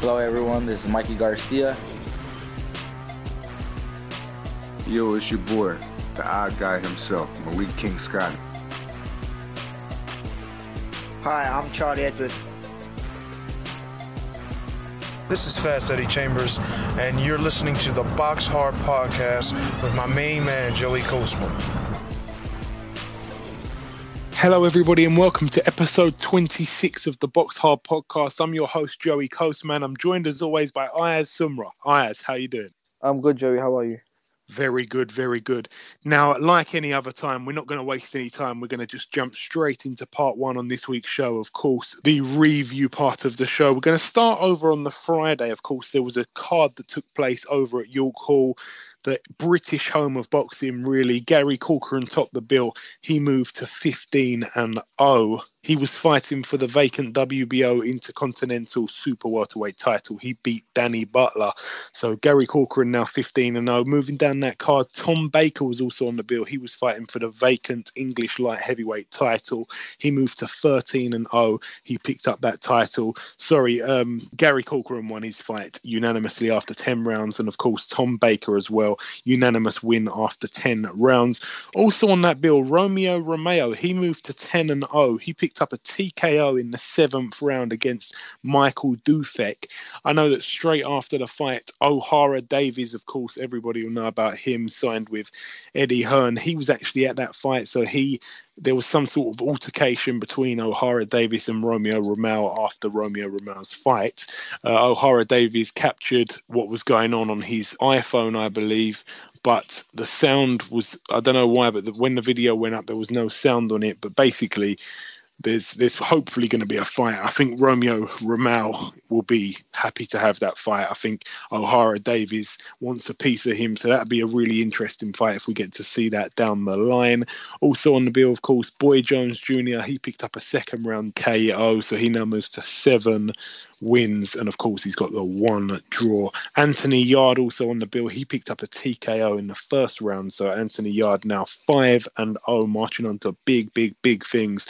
Hello, everyone. This is Mikey Garcia. Yo, it's your boy, the odd guy himself, Malik King Scott. Hi, I'm Charlie Edwards. This is Fast Eddie Chambers, and you're listening to the Box Hard Podcast with my main man, Joey Coastman. Hello, everybody, and welcome to episode 26 of the Box Hard Podcast. I'm your host, Joey Coastman. I'm joined as always by Ayaz Sumra. Ayaz, how you doing? I'm good, Joey. How are you? Very good, very good. Now, like any other time, we're not going to waste any time. We're going to just jump straight into part one on this week's show, of course, the review part of the show. We're going to start over on the Friday. Of course, there was a card that took place over at York Hall the British home of boxing, really. Gary Corcoran topped the bill. He moved to 15 and 0 he was fighting for the vacant WBO Intercontinental Super Welterweight title. He beat Danny Butler. So Gary Corcoran now 15 and 0. Moving down that card, Tom Baker was also on the bill. He was fighting for the vacant English light heavyweight title. He moved to 13 and 0. He picked up that title. Sorry, um, Gary Corcoran won his fight unanimously after 10 rounds, and of course Tom Baker as well, unanimous win after 10 rounds. Also on that bill, Romeo Romeo. He moved to 10 and 0. He picked picked up a TKO in the seventh round against Michael Dufek. I know that straight after the fight, Ohara Davies, of course, everybody will know about him, signed with Eddie Hearn. He was actually at that fight, so he there was some sort of altercation between Ohara Davies and Romeo Romao after Romeo Romao's fight. Uh, Ohara Davies captured what was going on on his iPhone, I believe, but the sound was I don't know why, but the, when the video went up, there was no sound on it. But basically, there's there's hopefully going to be a fight. I think Romeo Romao will be happy to have that fight. I think Ohara Davies wants a piece of him, so that'd be a really interesting fight if we get to see that down the line. Also on the bill, of course, Boy Jones Jr. He picked up a second round KO, so he now moves to seven wins, and of course he's got the one draw. Anthony Yarde also on the bill. He picked up a TKO in the first round, so Anthony Yarde now five and oh, marching on to big, big, big things.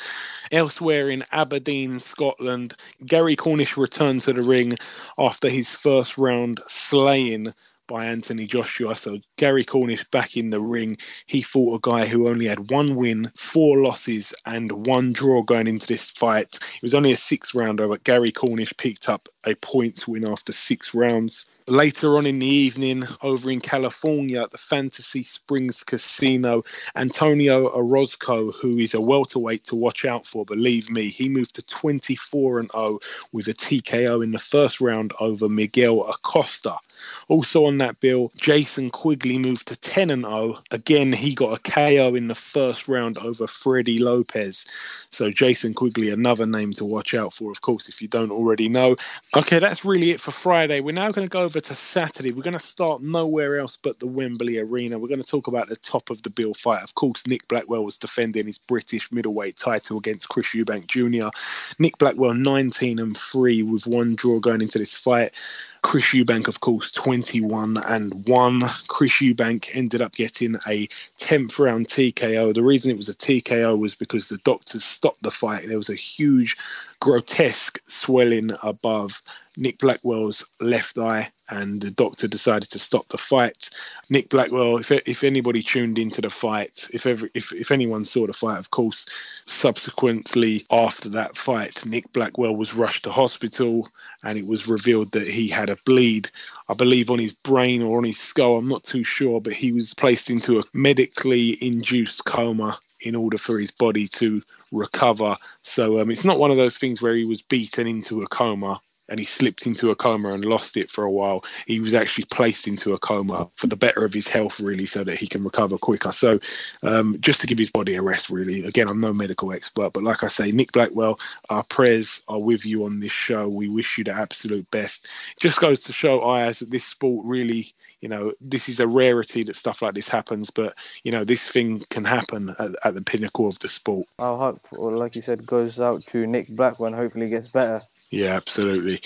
Elsewhere in Aberdeen, Scotland, Gary Cornish returned to the ring after his first round slaying by Anthony Joshua. So Gary Cornish back in the ring. He fought a guy who only had one win, four losses, and one draw going into this fight. It was only a six rounder, but Gary Cornish picked up a points win after six rounds. Later on in the evening, over in California at the Fantasy Springs Casino, Antonio Orozco, who is a welterweight to watch out for, believe me, he moved to 24 and 0 with a TKO in the first round over Miguel Acosta. Also on that bill, Jason Quigley moved to 10 and 0. Again, he got a KO in the first round over Freddie Lopez. So Jason Quigley, another name to watch out for, of course, if you don't already know. Okay, that's really it for Friday. We're now going to go over to Saturday. We're going to start nowhere else but the Wembley Arena. We're going to talk about the top of the bill fight. Of course, Nick Blackwell was defending his British middleweight title against Chris Eubank Jr. Nick Blackwell 19 and 3 with one draw going into this fight. Chris Eubank, of course, 21 and 1. Chris Eubank ended up getting a 10th round TKO. The reason it was a TKO was because the doctors stopped the fight. There was a huge, grotesque swelling above Nick Blackwell's left eye, and the doctor decided to stop the fight. Nick Blackwell, if, if anybody tuned into the fight, if, ever, if if anyone saw the fight, of course, subsequently after that fight, Nick Blackwell was rushed to hospital, and it was revealed that he had a bleed, I believe, on his brain or on his skull. I'm not too sure, but he was placed into a medically induced coma in order for his body to recover. So um, it's not one of those things where he was beaten into a coma and he slipped into a coma and lost it for a while. He was actually placed into a coma for the better of his health, really, so that he can recover quicker. So, um, just to give his body a rest, really. Again, I'm no medical expert, but like I say, Nick Blackwell, our prayers are with you on this show. We wish you the absolute best. Just goes to show, Ayaz, that this sport really, you know, this is a rarity that stuff like this happens, but you know, this thing can happen at, at the pinnacle of the sport. Our heart, like you said, goes out to Nick Blackwell and hopefully gets better. Yeah, absolutely.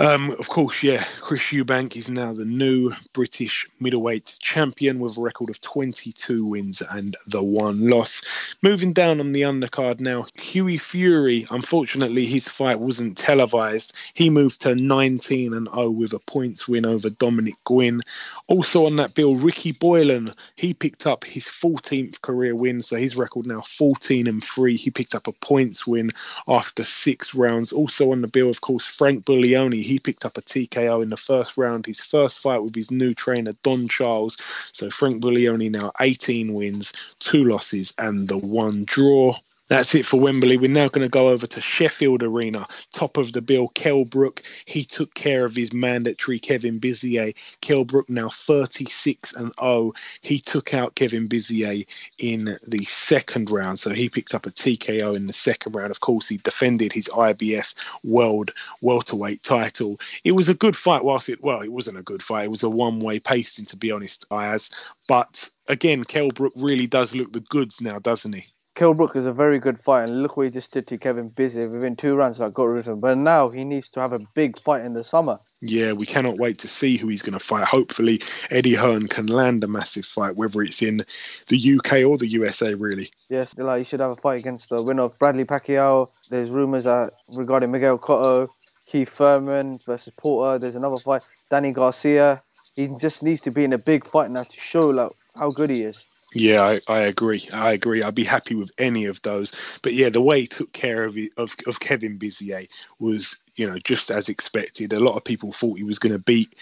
Um, of course, yeah, Chris Eubank is now the new British middleweight champion with a record of 22 wins and the one loss. Moving down on the undercard now, Hughie Fury. Unfortunately, his fight wasn't televised. He moved to 19 and 0 with a points win over Dominick Guinn. Also on that bill, Ricky Boylan. He picked up his 14th career win, so his record now 14 and 3. He picked up a points win after six rounds. Also on the bill, of course, Frank Buglioni he picked up a TKO in the first round, his first fight with his new trainer, Don Charles. So Frank Buglioni now 18 wins, two losses, and the one draw. That's it for Wembley. We're now going to go over to Sheffield Arena. Top of the bill, Kell Brook. He took care of his mandatory Kevin Bizier. Kell Brook now 36 and 0. He took out Kevin Bizier in the second round. So he picked up a TKO in the second round. Of course, he defended his IBF World Welterweight title. It was a good fight, whilst it, well, it wasn't a good fight. It was a one way pasting, to be honest, Ayaz. But again, Kell Brook really does look the goods now, doesn't he? Kell Brook is a very good fight, and look what he just did to Kevin Bizier within two rounds. That got rid of him, but now he needs to have a big fight in the summer. Yeah, we cannot wait to see who he's going to fight. Hopefully, Eddie Hearn can land a massive fight, whether it's in the UK or the USA, really. Yes, like he should have a fight against the winner of Bradley Pacquiao. There's rumours uh, regarding Miguel Cotto, Keith Thurman versus Porter. There's another fight, Danny Garcia. He just needs to be in a big fight now to show like how good he is. Yeah, I, I, agree. I agree. I'd be happy with any of those. But yeah, the way he took care of of, of Kevin Bizier was, you know, just as expected. A lot of people thought he was going to beat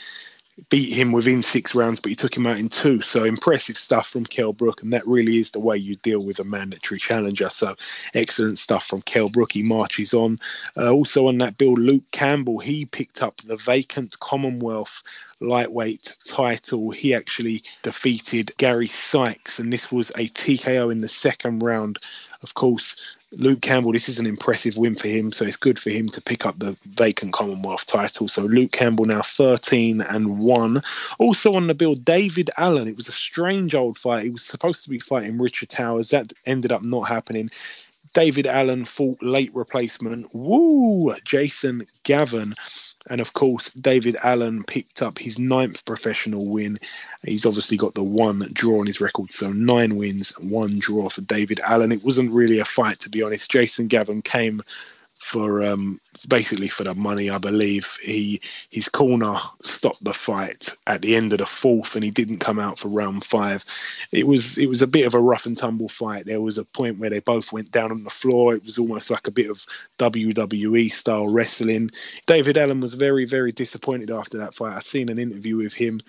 beat him within six rounds, but he took him out in two. So impressive stuff from Kell Brook, and that really is the way you deal with a mandatory challenger. So excellent stuff from Kell Brook. He marches on. Uh, also on that bill, Luke Campbell, he picked up the vacant Commonwealth lightweight title. He actually defeated Gary Sykes, and this was a TKO in the second round. Of course, Luke Campbell, this is an impressive win for him, so it's good for him to pick up the vacant Commonwealth title. So Luke Campbell now 13 and 1. Also on the bill, David Allen. It was a strange old fight. He was supposed to be fighting Richard Towers. That ended up not happening. David Allen fought late replacement. Woo! Jason Gavin. And of course, David Allen picked up his ninth professional win. He's obviously got the one draw on his record, so nine wins, one draw for David Allen. It wasn't really a fight, to be honest. Jason Gavin came for um, basically for the money, I believe. He his corner stopped the fight at the end of the fourth, and he didn't come out for round five. It was it was a bit of a rough and tumble fight. There was a point where they both went down on the floor. It was almost like a bit of WWE style wrestling. David Allen was very very disappointed after that fight. I've seen an interview with him,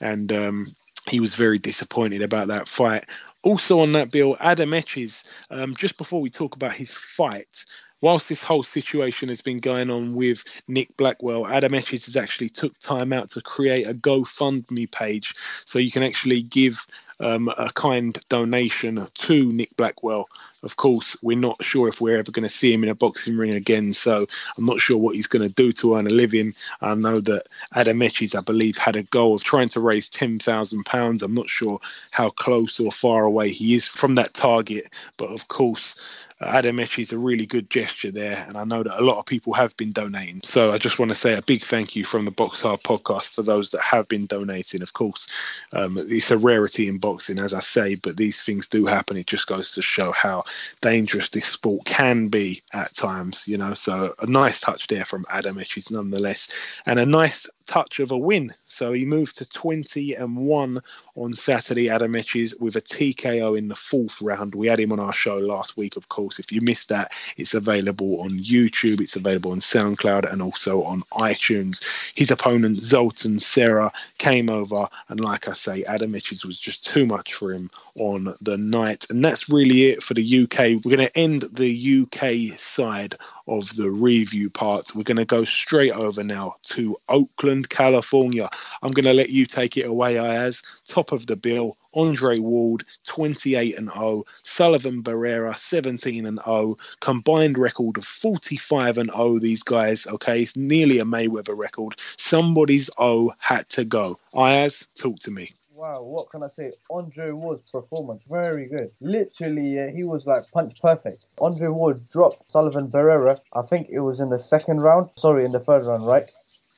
and. Um, he was very disappointed about that fight. Also on that bill, Adam Etches. Um, just before we talk about his fight, whilst this whole situation has been going on with Nick Blackwell, Adam Etches has actually took time out to create a GoFundMe page so you can actually give um, a kind donation to Nick Blackwell. Of course, we're not sure if we're ever going to see him in a boxing ring again, so I'm not sure what he's going to do to earn a living. I know that Adam Etches, I believe, had a goal of trying to raise £10,000. I'm not sure how close or far away he is from that target, but of course, Adam Etch is a really good gesture there, and I know that a lot of people have been donating. So I just want to say a big thank you from the Box Hard podcast for those that have been donating. Of course, um, it's a rarity in boxing, as I say, but these things do happen. It just goes to show how dangerous this sport can be at times, you know. So a nice touch there from Adam Etches nonetheless, and a nice touch of a win. So he moved to 20 and 1 on Saturday, Adam Etches, with a TKO in the fourth round. We had him on our show last week, of course. If you missed that, it's available on YouTube, it's available on SoundCloud, and also on iTunes. His opponent, Zoltan Serra, came over, and like I say, Adam Etches was just too much for him on the night. And that's really it for the UK. We're going to end the UK side of the review part. We're going to go straight over now to Oakland, California. I'm going to let you take it away, Ayaz. Top of the bill, Andre Ward, 28 and 0, Sullivan Barrera, 17 and 0, combined record of 45 and 0. These guys, okay, it's nearly a Mayweather record. Somebody's 0 had to go. Ayaz, talk to me wow, what can I say? Andre Ward's performance, very good. Literally, uh, he was like punch perfect. Andre Ward dropped Sullivan Barrera. I think it was in the second round. Sorry, in the third round, right?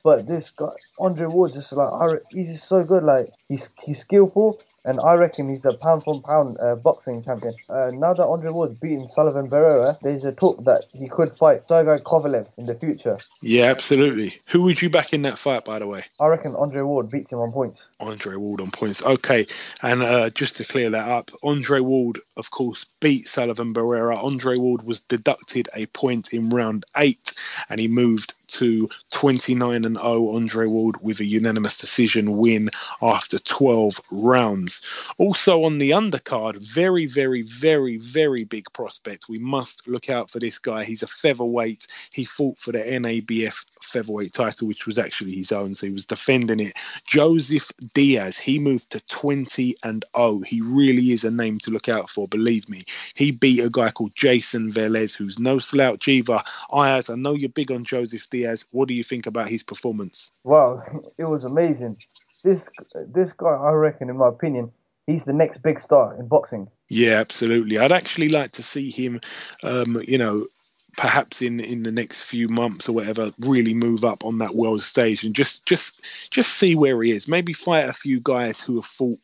But this guy, Andre Ward, just like he's just so good. Like he's he's skillful, and I reckon he's a pound for pound uh, boxing champion. Uh, now that Andre Ward's beaten Sullivan Barrera, there's a talk that he could fight Sergey Kovalev in the future. Yeah, absolutely. Who would you back in that fight, by the way? I reckon Andre Ward beats him on points. Andre Ward on points. Okay, and uh, just to clear that up, Andre Ward, of course, beat Sullivan Barrera. Andre Ward was deducted a point in round eight, and he moved to 29 and 0 Andre Ward with a unanimous decision win after 12 rounds. Also on the undercard, very, very, very, very big prospect. We must look out for this guy. He's a featherweight. He fought for the NABF featherweight title, which was actually his own, so he was defending it. Joseph Diaz, he moved to 20 and 0. He really is a name to look out for, believe me. He beat a guy called Jason Velez, who's no slouch either. Ayaz, I know you're big on Joseph Diaz. What do you think about his performance? Wow, it was amazing. This this guy, I reckon, in my opinion, he's the next big star in boxing. Yeah, absolutely. I'd actually like to see him, um, you know, perhaps in in the next few months or whatever really move up on that world stage and just just just see where he is maybe fight a few guys who have fought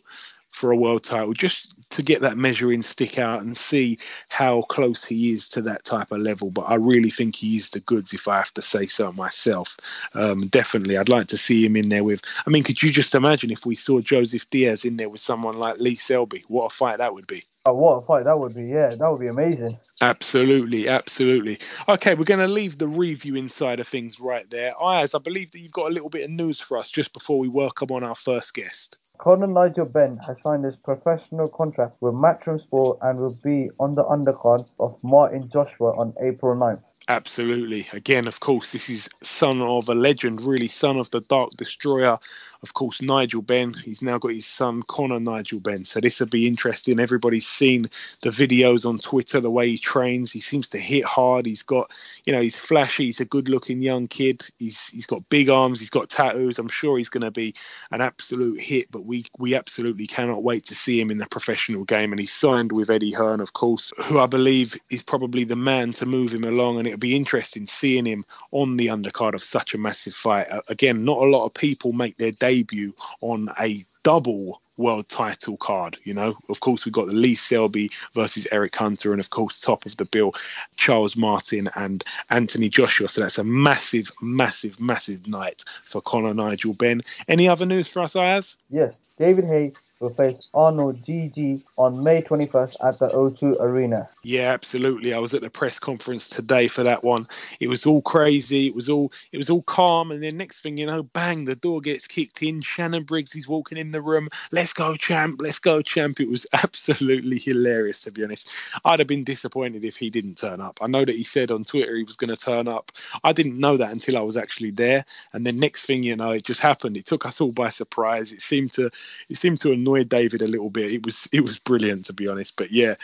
for a world title just to get that measuring stick out and see how close he is to that type of level but i really think he is the goods if i have to say so myself um, definitely i'd like to see him in there with i mean could you just imagine if we saw joseph diaz in there with someone like lee selby what a fight that would be Oh, what a fight that would be! Yeah, that would be amazing. Absolutely, absolutely. Okay, we're going to leave the review inside of things right there. Ayaz, I believe that you've got a little bit of news for us just before we welcome on our first guest. Conor Nigel Benn has signed his professional contract with Matchroom Sport and will be on the undercard of Martin Joshua on April 9th. Absolutely. Again, of course, this is son of a legend, really, son of the Dark Destroyer. Of course, Nigel Benn. He's now got his son, Conor Nigel Benn. So this will be interesting. Everybody's seen the videos on Twitter, the way he trains. He seems to hit hard. He's got, you know, he's flashy. He's a good looking young kid. He's he's got big arms. He's got tattoos. I'm sure he's going to be an absolute hit, but we, we absolutely cannot wait to see him in the professional game. And he's signed with Eddie Hearn, of course, who I believe is probably the man to move him along. And it'll be interesting seeing him on the undercard of such a massive fight. Again, not a lot of people make their debut on a double world title card. You know, of course, we've got the Lee Selby versus Eric Hunter, and of course, top of the bill, Charles Martin and Anthony Joshua. So that's a massive, massive, massive night for Conor Nigel Benn. Any other news for us, Ayaz? Yes, David Haye will face Arnold Gjergjaj on May 21st at the O2 Arena. Yeah, absolutely. I was at the press conference today for that one. It was all crazy. It was all it was all calm, and then next thing you know, bang, the door gets kicked in. Shannon Briggs is walking in the room. Let's go, champ. Let's go, champ. It was absolutely hilarious, to be honest. I'd have been disappointed if he didn't turn up. I know that he said on Twitter he was going to turn up. I didn't know that until I was actually there, and then next thing you know, it just happened. It took us all by surprise. It seemed to it seemed to annoyed David a little bit. It was it was brilliant to be honest. But yeah,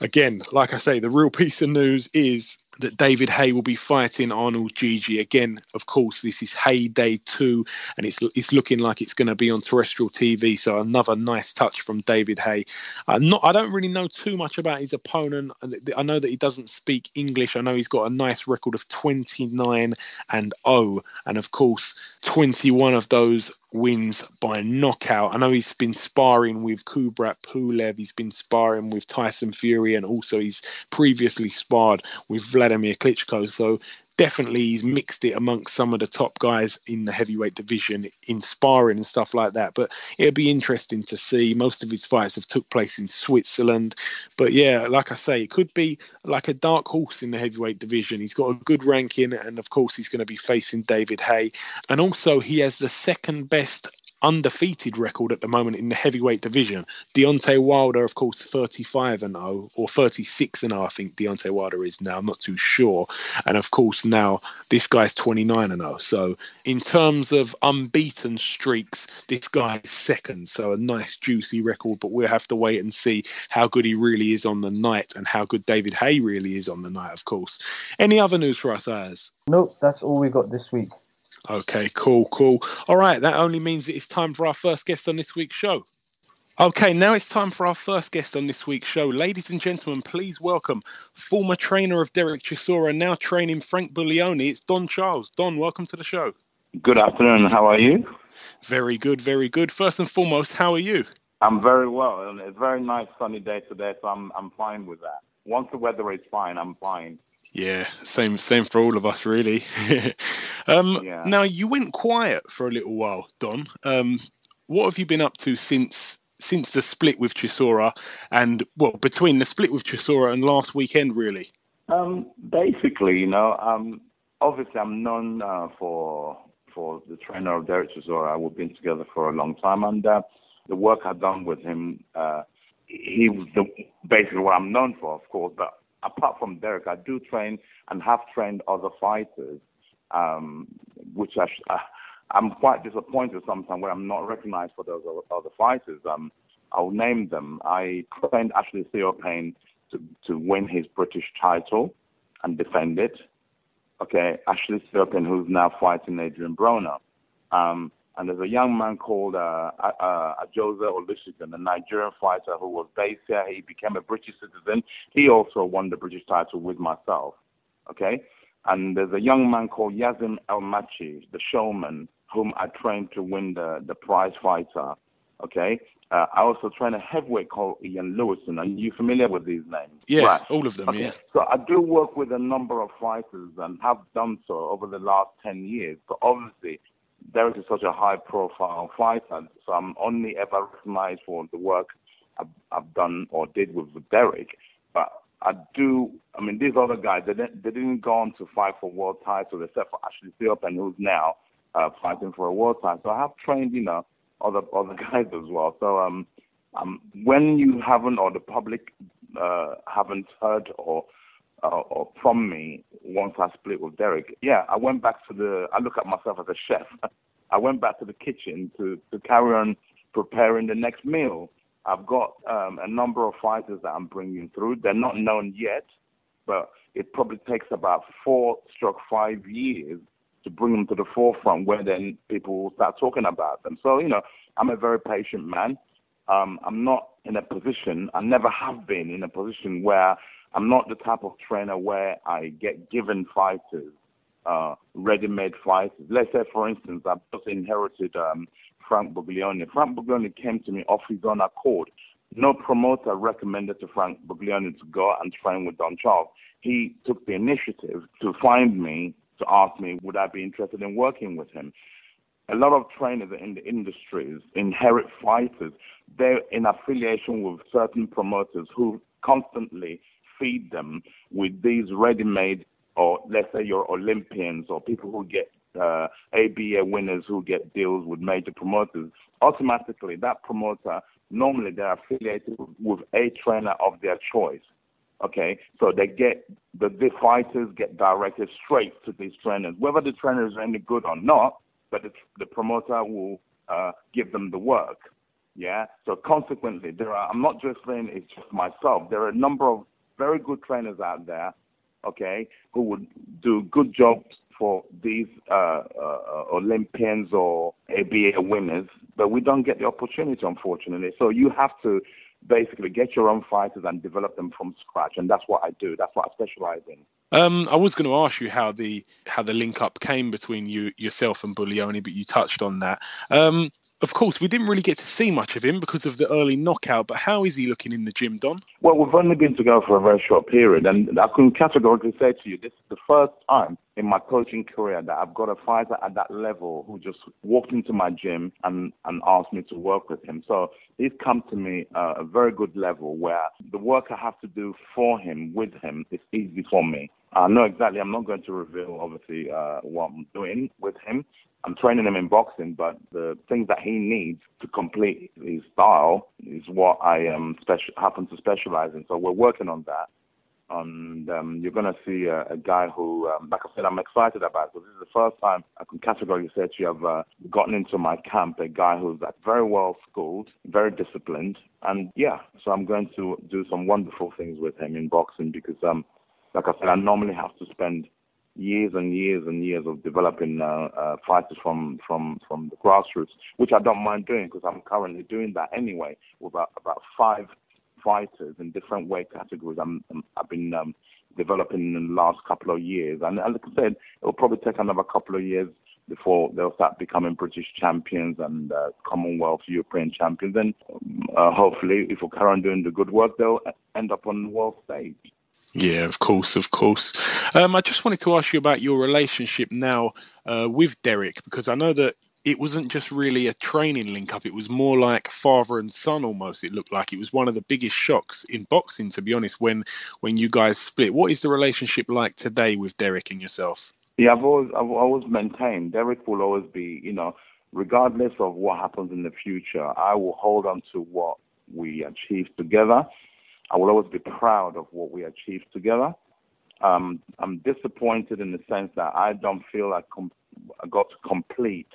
again, like I say, the real piece of news is that David Haye will be fighting Arnold Gjergjaj again. Of course, this is Hay Day two, and it's it's looking like it's going to be on terrestrial TV. So another nice touch from David Haye. Uh, not, I don't really know too much about his opponent. I know that he doesn't speak English. I know he's got a nice record of 29 and 0, and of course, 21 of those wins by knockout. I know he's been sparring with Kubrat Pulev. He's been sparring with Tyson Fury, and also he's previously sparred with Vladimir Klitschko. So definitely he's mixed it amongst some of the top guys in the heavyweight division in sparring and stuff like that. But it'll be interesting to see. Most of his fights have took place in Switzerland. But yeah, like I say, it could be like a dark horse in the heavyweight division. He's got a good ranking, and of course he's going to be facing David Haye. And also he has the second best undefeated record at the moment in the heavyweight division. Deontay Wilder, of course, 35 and 0, or 36 and 0, I think Deontay Wilder is now. I'm not too sure. And of course, now this guy's 29 and 0. So, in terms of unbeaten streaks, this guy is second. So, a nice, juicy record. But we'll have to wait and see how good he really is on the night and how good David Haye really is on the night, of course. Any other news for us, Az? Nope, that's all we got this week. Okay, cool, cool. All right, that only means it's time for our first guest on this week's show. Okay, now it's time for our first guest on this week's show. Ladies and gentlemen, please welcome former trainer of Derek Chisora, now training Frank Buglioni. It's Don Charles. Don, welcome to the show. Good afternoon. How are you? Very good, very good. First and foremost, how are you? I'm very well. It's a very nice sunny day today, so I'm I'm fine with that. Once the weather is fine, I'm fine. Yeah, same same for all of us, really. um, Yeah. Now you went quiet for a little while, Don. Um, what have you been up to since since the split with Chisora, and well, between the split with Chisora and last weekend, really? Um, basically, you know, um, obviously I'm known uh, for for the trainer of Derek Chisora. We've been together for a long time, and uh, the work I've done with him, uh, he was the, basically what I'm known for, of course. But apart from Derek, I do train and have trained other fighters, um, which I, uh, I'm quite disappointed sometimes when I'm not recognized for those other, fighters. Um, I'll name them. I trained Ashley Theophane to, to win his British title and defend it. Okay, Ashley Theophane, who's now fighting Adrian Broner. Um, and there's a young man called uh, uh, Olusegun, a Nigerian fighter who was based here. He became a British citizen. He also won the British title with myself. Okay, and there's a young man called Yassine El Maachi, the showman, whom I trained to win the the prize fighter. Okay, uh, I also train a heavyweight called Ian Lewison. Are you familiar with these names? Yeah, Right. all of them. Okay. Yeah. So I do work with a number of fighters and have done so over the last 10 years. But obviously, Derek is such a high profile fighter, so I'm only ever recognized for the work I've, I've done or did with, Derek. But I do, I mean, these other guys, they didn't, they didn't go on to fight for world titles except for Ashley Theophane, who's now uh, fighting for a world title. So I have trained, you know, other other guys as well. So um, um, when you haven't or the public uh, haven't heard or uh, or from me once I split with Derek, yeah, I went back to the. I look at myself as a chef. I went back to the kitchen to to carry on preparing the next meal. I've got um, a number of fighters that I'm bringing through. They're not known yet, but it probably takes about four stroke five years to bring them to the forefront where then people will start talking about them. So, you know, I'm a very patient man. Um, I'm not in a position, I never have been in a position where I'm not the type of trainer where I get given fighters, uh, ready-made fighters. Let's say, for instance, I've just inherited um, Frank Buglioni. Frank Buglioni came to me off his own accord. No promoter recommended to Frank Buglioni to go and train with Don Charles. He took the initiative to find me to ask me would I be interested in working with him. A lot of trainers in the industries inherit fighters. They're in affiliation with certain promoters who constantly feed them with these ready-made, or let's say your Olympians or people who get uh, ABA winners who get deals with major promoters. Automatically, that promoter normally they're affiliated with a trainer of their choice. Okay, so they get the, the fighters get directed straight to these trainers, whether the trainer is any good or not. But the, the promoter will uh, give them the work. Yeah. So consequently, there are. I'm not just saying it's just myself. There are a number of very good trainers out there. Okay, who would do good jobs for these uh, uh, Olympians or ABA winners, but we don't get the opportunity, unfortunately. So you have to basically get your own fighters and develop them from scratch, and that's what I do. That's what I specialize in. Um, I was going to ask you how the how the link up came between you yourself and Buglioni, but you touched on that. Um, of course, we didn't really get to see much of him because of the early knockout. But how is he looking in the gym, Don? Well, we've only been together for a very short period, and I can categorically say to you, this is the first time in my coaching career that I've got a fighter at that level who just walked into my gym and, and asked me to work with him. So he's come to me uh, a very good level where the work I have to do for him, with him, is easy for me. I know exactly. I'm not going to reveal, obviously, uh, what I'm doing with him. I'm training him in boxing, but the things that he needs to complete his style is what I um, special, happen to specialize in. So we're working on that. And um, you're going to see a, a guy who, um, like I said, I'm excited about. Because this is the first time I can categorically say to you, I've uh, gotten into my camp a guy who's uh, very well schooled, very disciplined, and yeah. So I'm going to do some wonderful things with him in boxing because, um, like I said, I normally have to spend years and years and years of developing uh, uh, fighters from from from the grassroots, which I don't mind doing because I'm currently doing that anyway with about about five fighters in different weight categories. I'm, I'm I've been um, developing in the last couple of years, and, and like I said, it will probably take another couple of years before they'll start becoming British champions and uh, Commonwealth European champions. And uh, hopefully, if we carry on doing the good work, they'll end up on the world stage. Yeah, of course, of course. Um, I just wanted to ask you about your relationship now uh, with Derek because I know that it wasn't just really a training link up; it was more like father and son almost. It looked like it was one of the biggest shocks in boxing, to be honest. When when you guys split, what is the relationship like today with Derek and yourself? Yeah, I've always I've always maintained Derek will always be, you know, regardless of what happens in the future, I will hold on to what we achieved together I will always be proud of what we achieved together. Um, I'm disappointed in the sense that I don't feel I, com- I got to complete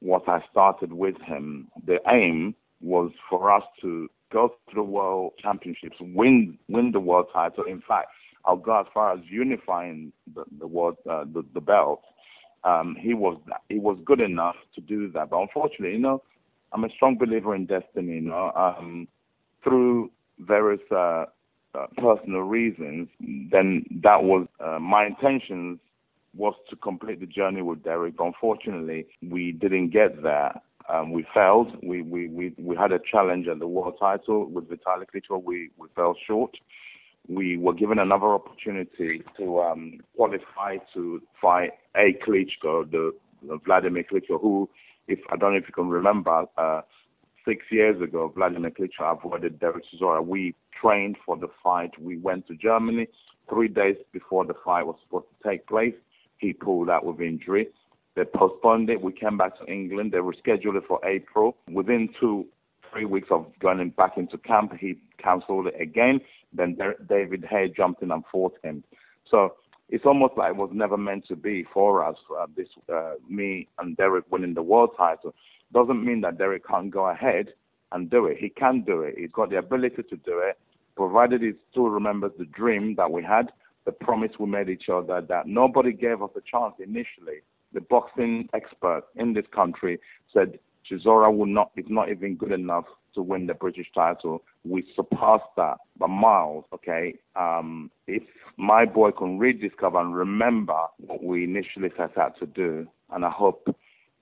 what I started with him. The aim was for us to go to the World Championships, win win the world title. In fact, I'll go as far as unifying the, the world uh, the, the belt. Um, he was he was good enough to do that, but unfortunately, you know, I'm a strong believer in destiny. You know, um, through various uh, uh, personal reasons, then that was uh, my intentions was to complete the journey with Derek. Unfortunately, we didn't get there. Um, we failed. We, we, we, we had a challenge at the world title with Vitaly Klitschko. We, we fell short. We were given another opportunity to um, qualify to fight a Klitschko, the, the Vladimir Klitschko, who, if I don't know if you can remember, uh, six years ago, Vladimir Klitschko avoided Derek Chisora. We trained for the fight. We went to Germany three days before the fight was supposed to take place. He pulled out with injury. They postponed it. We came back to England. They rescheduled it for April. Within two, three weeks of going back into camp, he cancelled it again. Then David Haye jumped in and fought him. So it's almost like it was never meant to be for us. Uh, this, uh, me and Derek winning the world title doesn't mean that Derek can't go ahead and do it. He can do it. He's got the ability to do it, provided he still remembers the dream that we had, the promise we made each other that nobody gave us a chance initially. The boxing expert in this country said Chisora will not is not even good enough to win the British title. We surpassed that by miles. Okay, um, if my boy can rediscover and remember what we initially set out to do, and I hope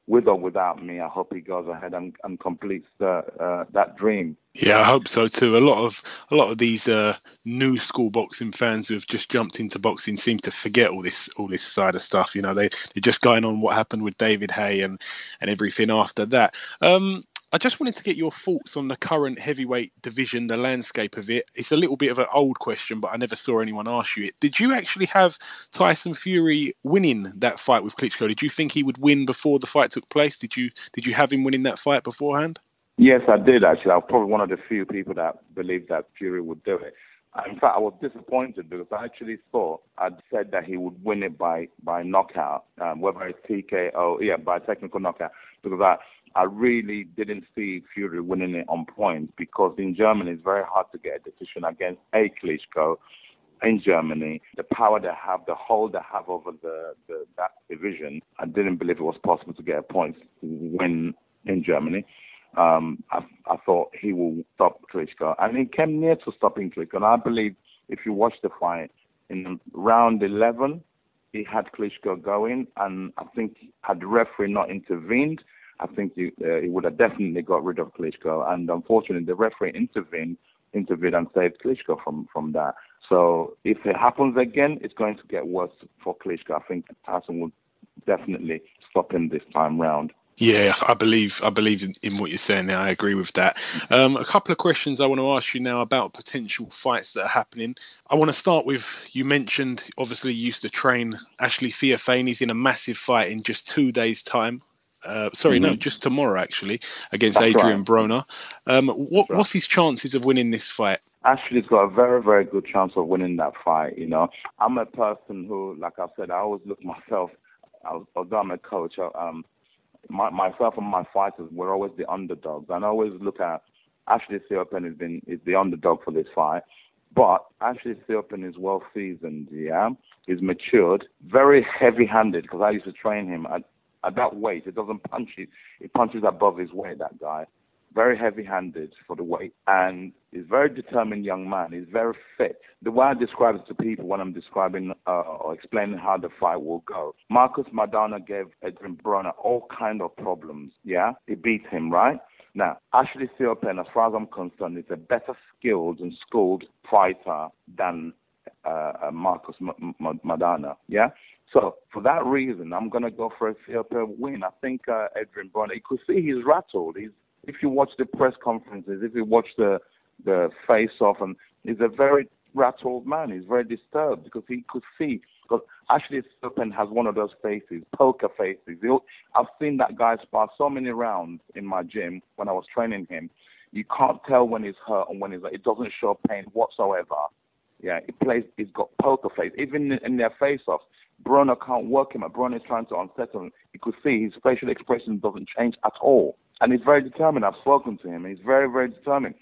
with or without me, I hope he goes ahead and, and completes the, uh, that dream. Yeah, I hope so too. A lot of a lot of these uh, new school boxing fans who have just jumped into boxing seem to forget all this all this side of stuff. You know, they they're just going on what happened with David Haye and and everything after that. Um, I just wanted to get your thoughts on the current heavyweight division, the landscape of it. It's a little bit of an old question, but I never saw anyone ask you it. Did you actually have Tyson Fury winning that fight with Klitschko? Did you think he would win before the fight took place? Did you did you have him winning that fight beforehand? Yes, I did actually. I was probably one of the few people that believed that Fury would do it. In fact, I was disappointed because I actually thought I'd said that he would win it by by knockout, um, whether it's TKO, yeah, by technical knockout, because I I really didn't see Fury winning it on points because in Germany it's very hard to get a decision against a Klitschko in Germany. The power they have, the hold they have over the, the that division, I didn't believe it was possible to get a point win in Germany. Um, I, I thought he will stop Klitschko, and he came near to stopping Klitschko. And I believe if you watch the fight in round 11, he had Klitschko going, and I think had the referee not intervened, I think he, uh, he would have definitely got rid of Klitschko. And unfortunately, the referee intervened, intervened and saved Klitschko from, from that. So if it happens again, it's going to get worse for Klitschko. I think Tyson would definitely stop him this time round. Yeah, I believe I believe in, in, what you're saying there. I agree with that. Um, a couple of questions I want to ask you now about potential fights that are happening. I want to start with you mentioned obviously you used to train Ashley Theophane. He's in a massive fight in just two days' time uh, sorry, mm-hmm. no, just tomorrow actually against That's Adrian right. Broner. Um, what, right. What's his chances of winning this fight? Ashley's got a very, very good chance of winning that fight. You know, I'm a person who, like I said, I always look myself. Although I'm a coach, um, my, myself and my fighters, we're always the underdogs, and I always look at Ashley Theophane has been is the underdog for this fight. But Ashley Theophane is well seasoned, yeah. He's matured, very heavy handed because I used to train him at at that weight, it doesn't punch it. It punches above his weight. That guy, very heavy-handed for the weight, and he's a very determined young man. He's very fit. The way I describe it to people when I'm describing uh, or explaining how the fight will go, Marcos Maidana gave Adrian Broner all kind of problems. Yeah, he beat him, right? Now, Ashley Theophane, as far as I'm concerned, is a better skilled and schooled fighter than uh, uh Marcos M- M- Maidana. Yeah. So for that reason, I'm gonna go for a Theophane win. I think uh, Adrian Broner. You could see he's rattled. He's if you watch the press conferences, if you watch the the face off, and he's a very rattled man. He's very disturbed because he could see. Because Ashley Serpent has one of those faces, poker faces. I've seen that guy spar so many rounds in my gym when I was training him. You can't tell when he's hurt and when he's. like, It doesn't show pain whatsoever. Yeah, he plays. He's got poker face. Even in their face-offs, Broner can't work him. Broner is trying to unsettle him. You could see his facial expression doesn't change at all and he's very determined. I've spoken to him. and He's very, very determined.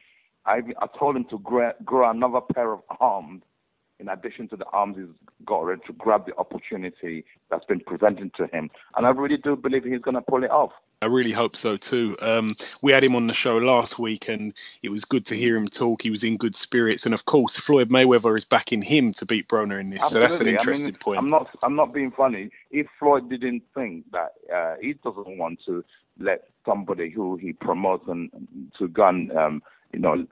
I, I told him to grow, grow another pair of arms in addition to the arms he's got ready to grab the opportunity that's been presented to him. And I really do believe he's going to pull it off. I really hope so too. Um, we had him on the show last week, and it was good to hear him talk. He was in good spirits, and of course, Floyd Mayweather is backing him to beat Broner in this. Absolutely. So that's an interesting I mean, point. I'm not, I'm not being funny. If Floyd didn't think that uh, he doesn't want to let somebody who he promotes and to gun, um, you know,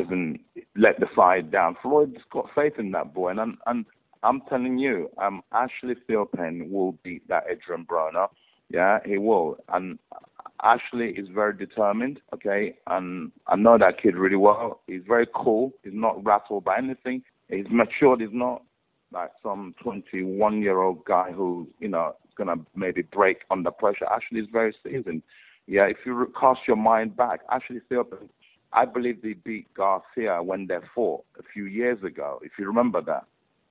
even let the side down. Floyd's got faith in that boy, and I'm, and I'm telling you, um, Ashley Theophane will beat that Adrian Broner. Yeah, he will, and Ashley is very determined. Okay, and I know that kid really well. He's very cool. He's not rattled by anything. He's matured. He's not like some 21 year old guy who, you know, is to maybe break under pressure. Ashley is very seasoned. Yeah, if you cast your mind back, Ashley Theophane, I believe they beat Garcia when they fought a few years ago, if you remember that.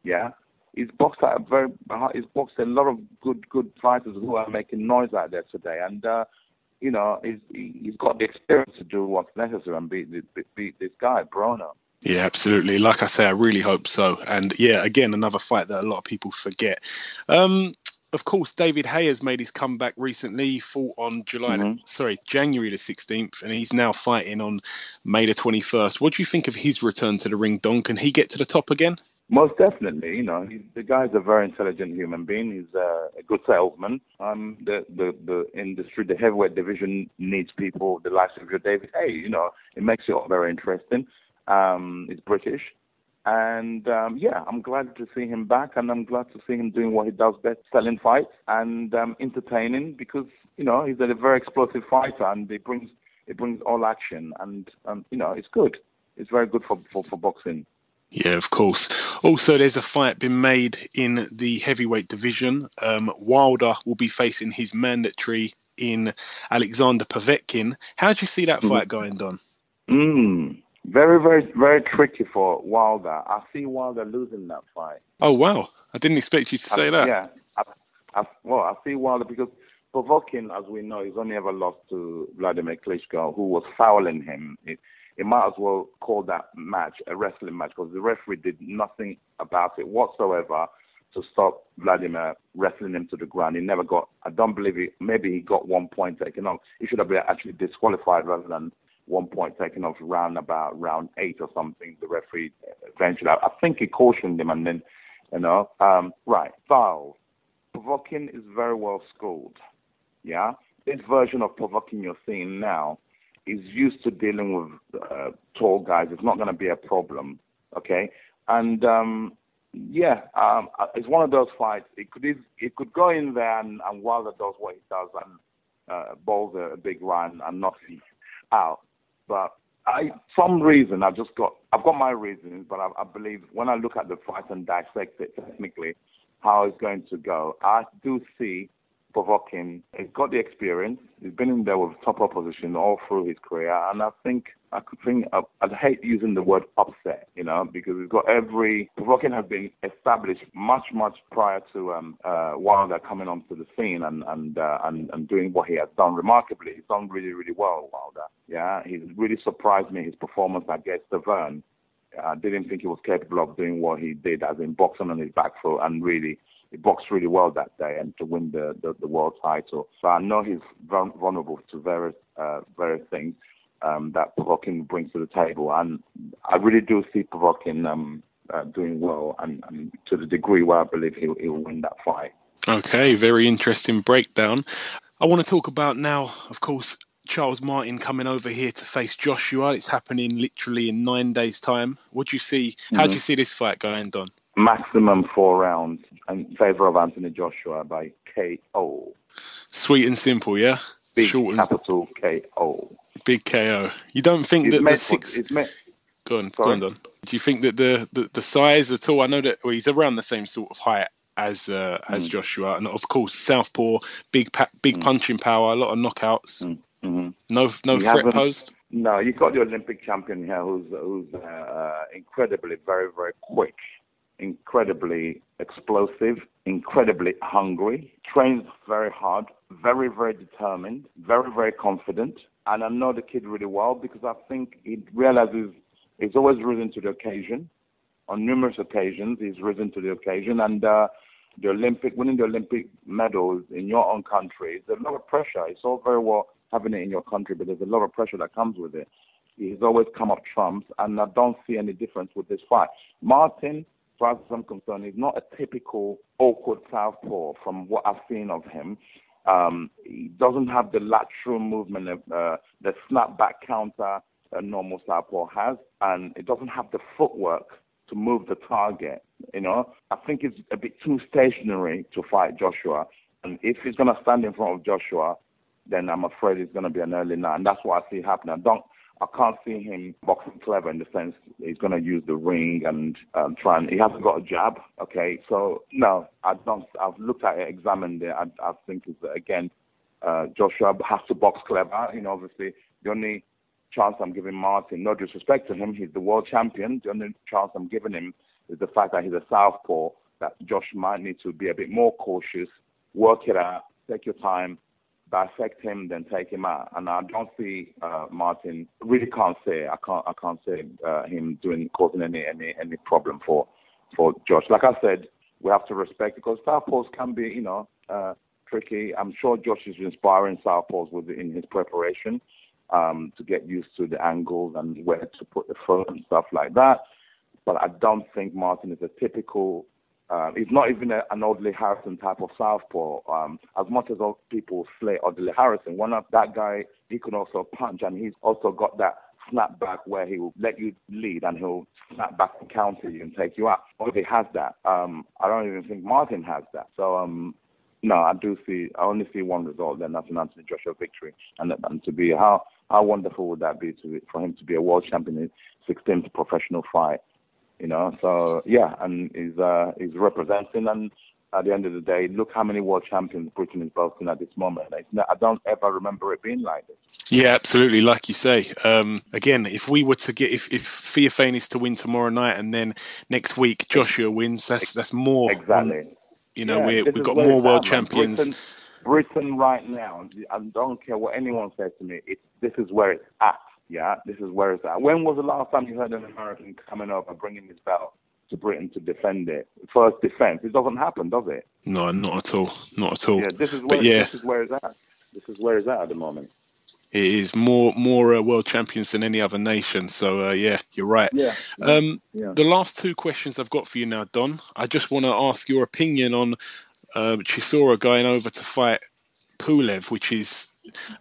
Yeah? He's boxed out very, he's boxed a lot of good, good fighters who are making noise out there today. And, uh, you know, he's, he's got the experience to do what's necessary and beat, beat, beat this guy, Broner. Yeah, absolutely. Like I say, I really hope so. And yeah, again, another fight that a lot of people forget. Um, of course, David Haye has made his comeback recently. He fought on July, mm-hmm. sorry, January the 16th, and he's now fighting on May the 21st. What do you think of his return to the ring, Don? Can he get to the top again? Most definitely. You know, the guy's a very intelligent human being. He's a, a good salesman. Um, the, the the industry, the heavyweight division needs people the likes of your David Haye. You know, it makes it all very interesting. Um, he's British. And um, yeah, I'm glad to see him back, and I'm glad to see him doing what he does best, selling fights and um, entertaining. Because you know he's a very explosive fighter, and he brings it brings all action, and um, you know it's good. It's very good for for, for boxing. Yeah, of course. Also, there's a fight being made in the heavyweight division. Um, Wilder will be facing his mandatory in Alexander Povetkin. How do you see that fight mm. going, Don? Mm. Very, very, very tricky for Wilder. I see Wilder losing that fight. Oh wow! I didn't expect you to say I, that. Yeah, I, I, well, I see Wilder because Povetkin, as we know, he's only ever lost to Vladimir Klitschko, who was fouling him. It, it might as well call that match a wrestling match because the referee did nothing about it whatsoever to stop Vladimir wrestling him to the ground. He never got. I don't believe he. Maybe he got one point taken off. He should have been actually disqualified rather than one point taken off round about round eight or something. The referee eventually, I think he cautioned him, and then, you know, um, right, Styles. Povetkin is very well schooled. Yeah, this version of Povetkin you're seeing now is used to dealing with uh, tall guys. It's not going to be a problem. Okay, and um, yeah, um, uh, it's one of those fights. It could it could go in there and, and Wilder does what he does and uh, bowls a, a big run and knocks him out. But I, some reason, I've just got, I've got my reasons, but I, I believe when I look at the fight and dissect it technically, how it's going to go, I do see Povetkin. He's got the experience. He's been in there with top opposition all through his career, and I think I could think uh, I'd hate using the word upset, you know, because he's got every Povetkin has been established much much prior to um, uh, Wilder coming onto the scene and and, uh, and and doing what he has done remarkably. He's done really really well, Wilder. Yeah, he's really surprised me his performance against Stiverne. I didn't think he was capable of doing what he did as in boxing on his back foot and really he boxed really well that day and to win the, the, the world title. So I know he's vulnerable to various uh, various things. Um, that Povetkin brings to the table. And I really do see Povetkin um, uh, doing well, and, and, to the degree where I believe he'll, he'll win that fight. Okay, very interesting breakdown. I want to talk about now, of course, Charles Martin coming over here to face Joshua. It's happening literally in nine days' time. What do you see? How do you mm-hmm. see this fight going, Don? Maximum four rounds in favour of Anthony Joshua by KO. Sweet and simple, yeah. Big Short capital KO. Big KO. You don't think it's that the six? Meant... Go on, Sorry? go on, Don. Do you think that the, the, the size at all? I know that well, he's around the same sort of height as uh, as mm. Joshua, and of course Southpaw, big pa- big mm. punching power, a lot of knockouts. Mm. Mm-hmm. No, no you threat posed. No, you've got the Olympic champion here, who's who's uh, uh, incredibly, very, very quick, incredibly explosive, incredibly hungry, trains very hard, very, very determined, very, very confident. And I know the kid really well because I think he realizes he's always risen to the occasion. On numerous occasions, he's risen to the occasion, and uh, the Olympic, winning the Olympic medals in your own country, there's a lot of pressure. It's all very well having it in your country, but there's a lot of pressure that comes with it. He's always come up trumps, and I don't see any difference with this fight. Martin, far as I'm concerned, is not a typical awkward southpaw from what I've seen of him. Um, he doesn't have the lateral movement, of, uh, the snapback counter a normal southpaw has, and it doesn't have the footwork to move the target. You know, I think it's a bit too stationary to fight Joshua. And if he's going to stand in front of Joshua, then I'm afraid it's going to be an early night. And that's what I see happening. I don't, I can't see him boxing clever in the sense he's going to use the ring and um, try and he hasn't got a jab. Okay, so no, I don't. I've looked at it, examined it. I, I think again, uh, Joshua has to box clever. You know, obviously the only chance I'm giving Martin, no disrespect to him, he's the world champion. The only chance I'm giving him is the fact that he's a southpaw. That Josh might need to be a bit more cautious, work it out, take your time, dissect him, then take him out. And I don't see uh, Martin. Really can't say. I can't. I can't say uh, him doing causing any any any problem for for Josh. Like I said, we have to respect because southpaws can be, you know, uh, tricky. I'm sure Josh is inspiring southpaws with in his preparation um, to get used to the angles and where to put the foot and stuff like that. But I don't think Martin is a typical uh, he's not even a, an Audley Harrison type of southpaw. Um, as much as all people slay Audley Harrison, one of that guy, he can also punch, and he's also got that snap back where he will let you lead and he'll snap back and counter you and take you out. Audley has that. Um, I don't even think Martin has that. So um, no, I do see. I only see one result. Then that's an Anthony Joshua victory, and, and to be how how wonderful would that be to for him to be a world champion in 16th professional fight you know. So yeah, and he's uh, he's representing, and at the end of the day, look how many world champions Britain is boasting at this moment. Not, I don't ever remember it being like this. Yeah, absolutely. Like you say, um, again, if we were to get if if Theophane is to win tomorrow night, and then next week Joshua wins, that's that's more exactly. you know, yeah, we we've got more world champions. Britain, Britain right now, I don't care what anyone says to me. It's this is where it's at. Yeah, this is where it's at. When was the last time you heard an American coming up and bringing his belt to Britain to defend it? First defense. It doesn't happen, does it? No, not at all. Not at all. Yeah, this is where, but yeah. this is where it's at. This is where it's at at the moment. It is more more uh, world champions than any other nation. So uh, yeah, you're right. Yeah. Um, yeah. The last two questions I've got for you now, Don. I just want to ask your opinion on uh, Chisora going over to fight Pulev, which is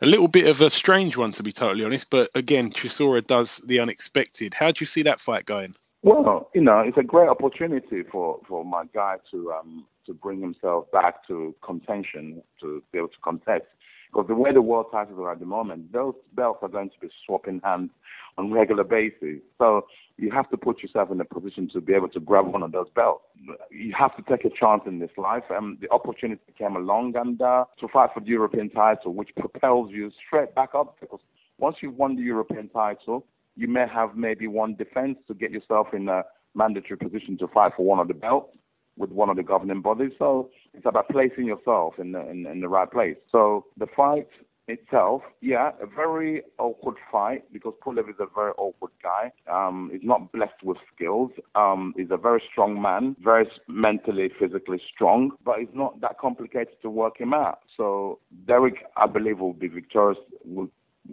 a little bit of a strange one to be totally honest. But again, Chisora does the unexpected. How do you see that fight going? Well, you know, it's a great opportunity for, for my guy to um, to bring himself back to contention to be able to contest. Because the way the world titles are at the moment, those belts are going to be swapping hands on regular basis. So you have to put yourself in a position to be able to grab one of those belts. You have to take a chance in this life. And the opportunity came along and uh, to fight for the European title, which propels you straight back up. Because once you've won the European title, you may have maybe one defense to get yourself in a mandatory position to fight for one of the belts with one of the governing bodies. So it's about placing yourself in the, in, in the right place. So the fight itself, yeah, a very awkward fight because Pulev is a very awkward guy. Um, he's not blessed with skills. Um, he's a very strong man, very mentally, physically strong, but it's not that complicated to work him out. So Derek, I believe, will be victorious.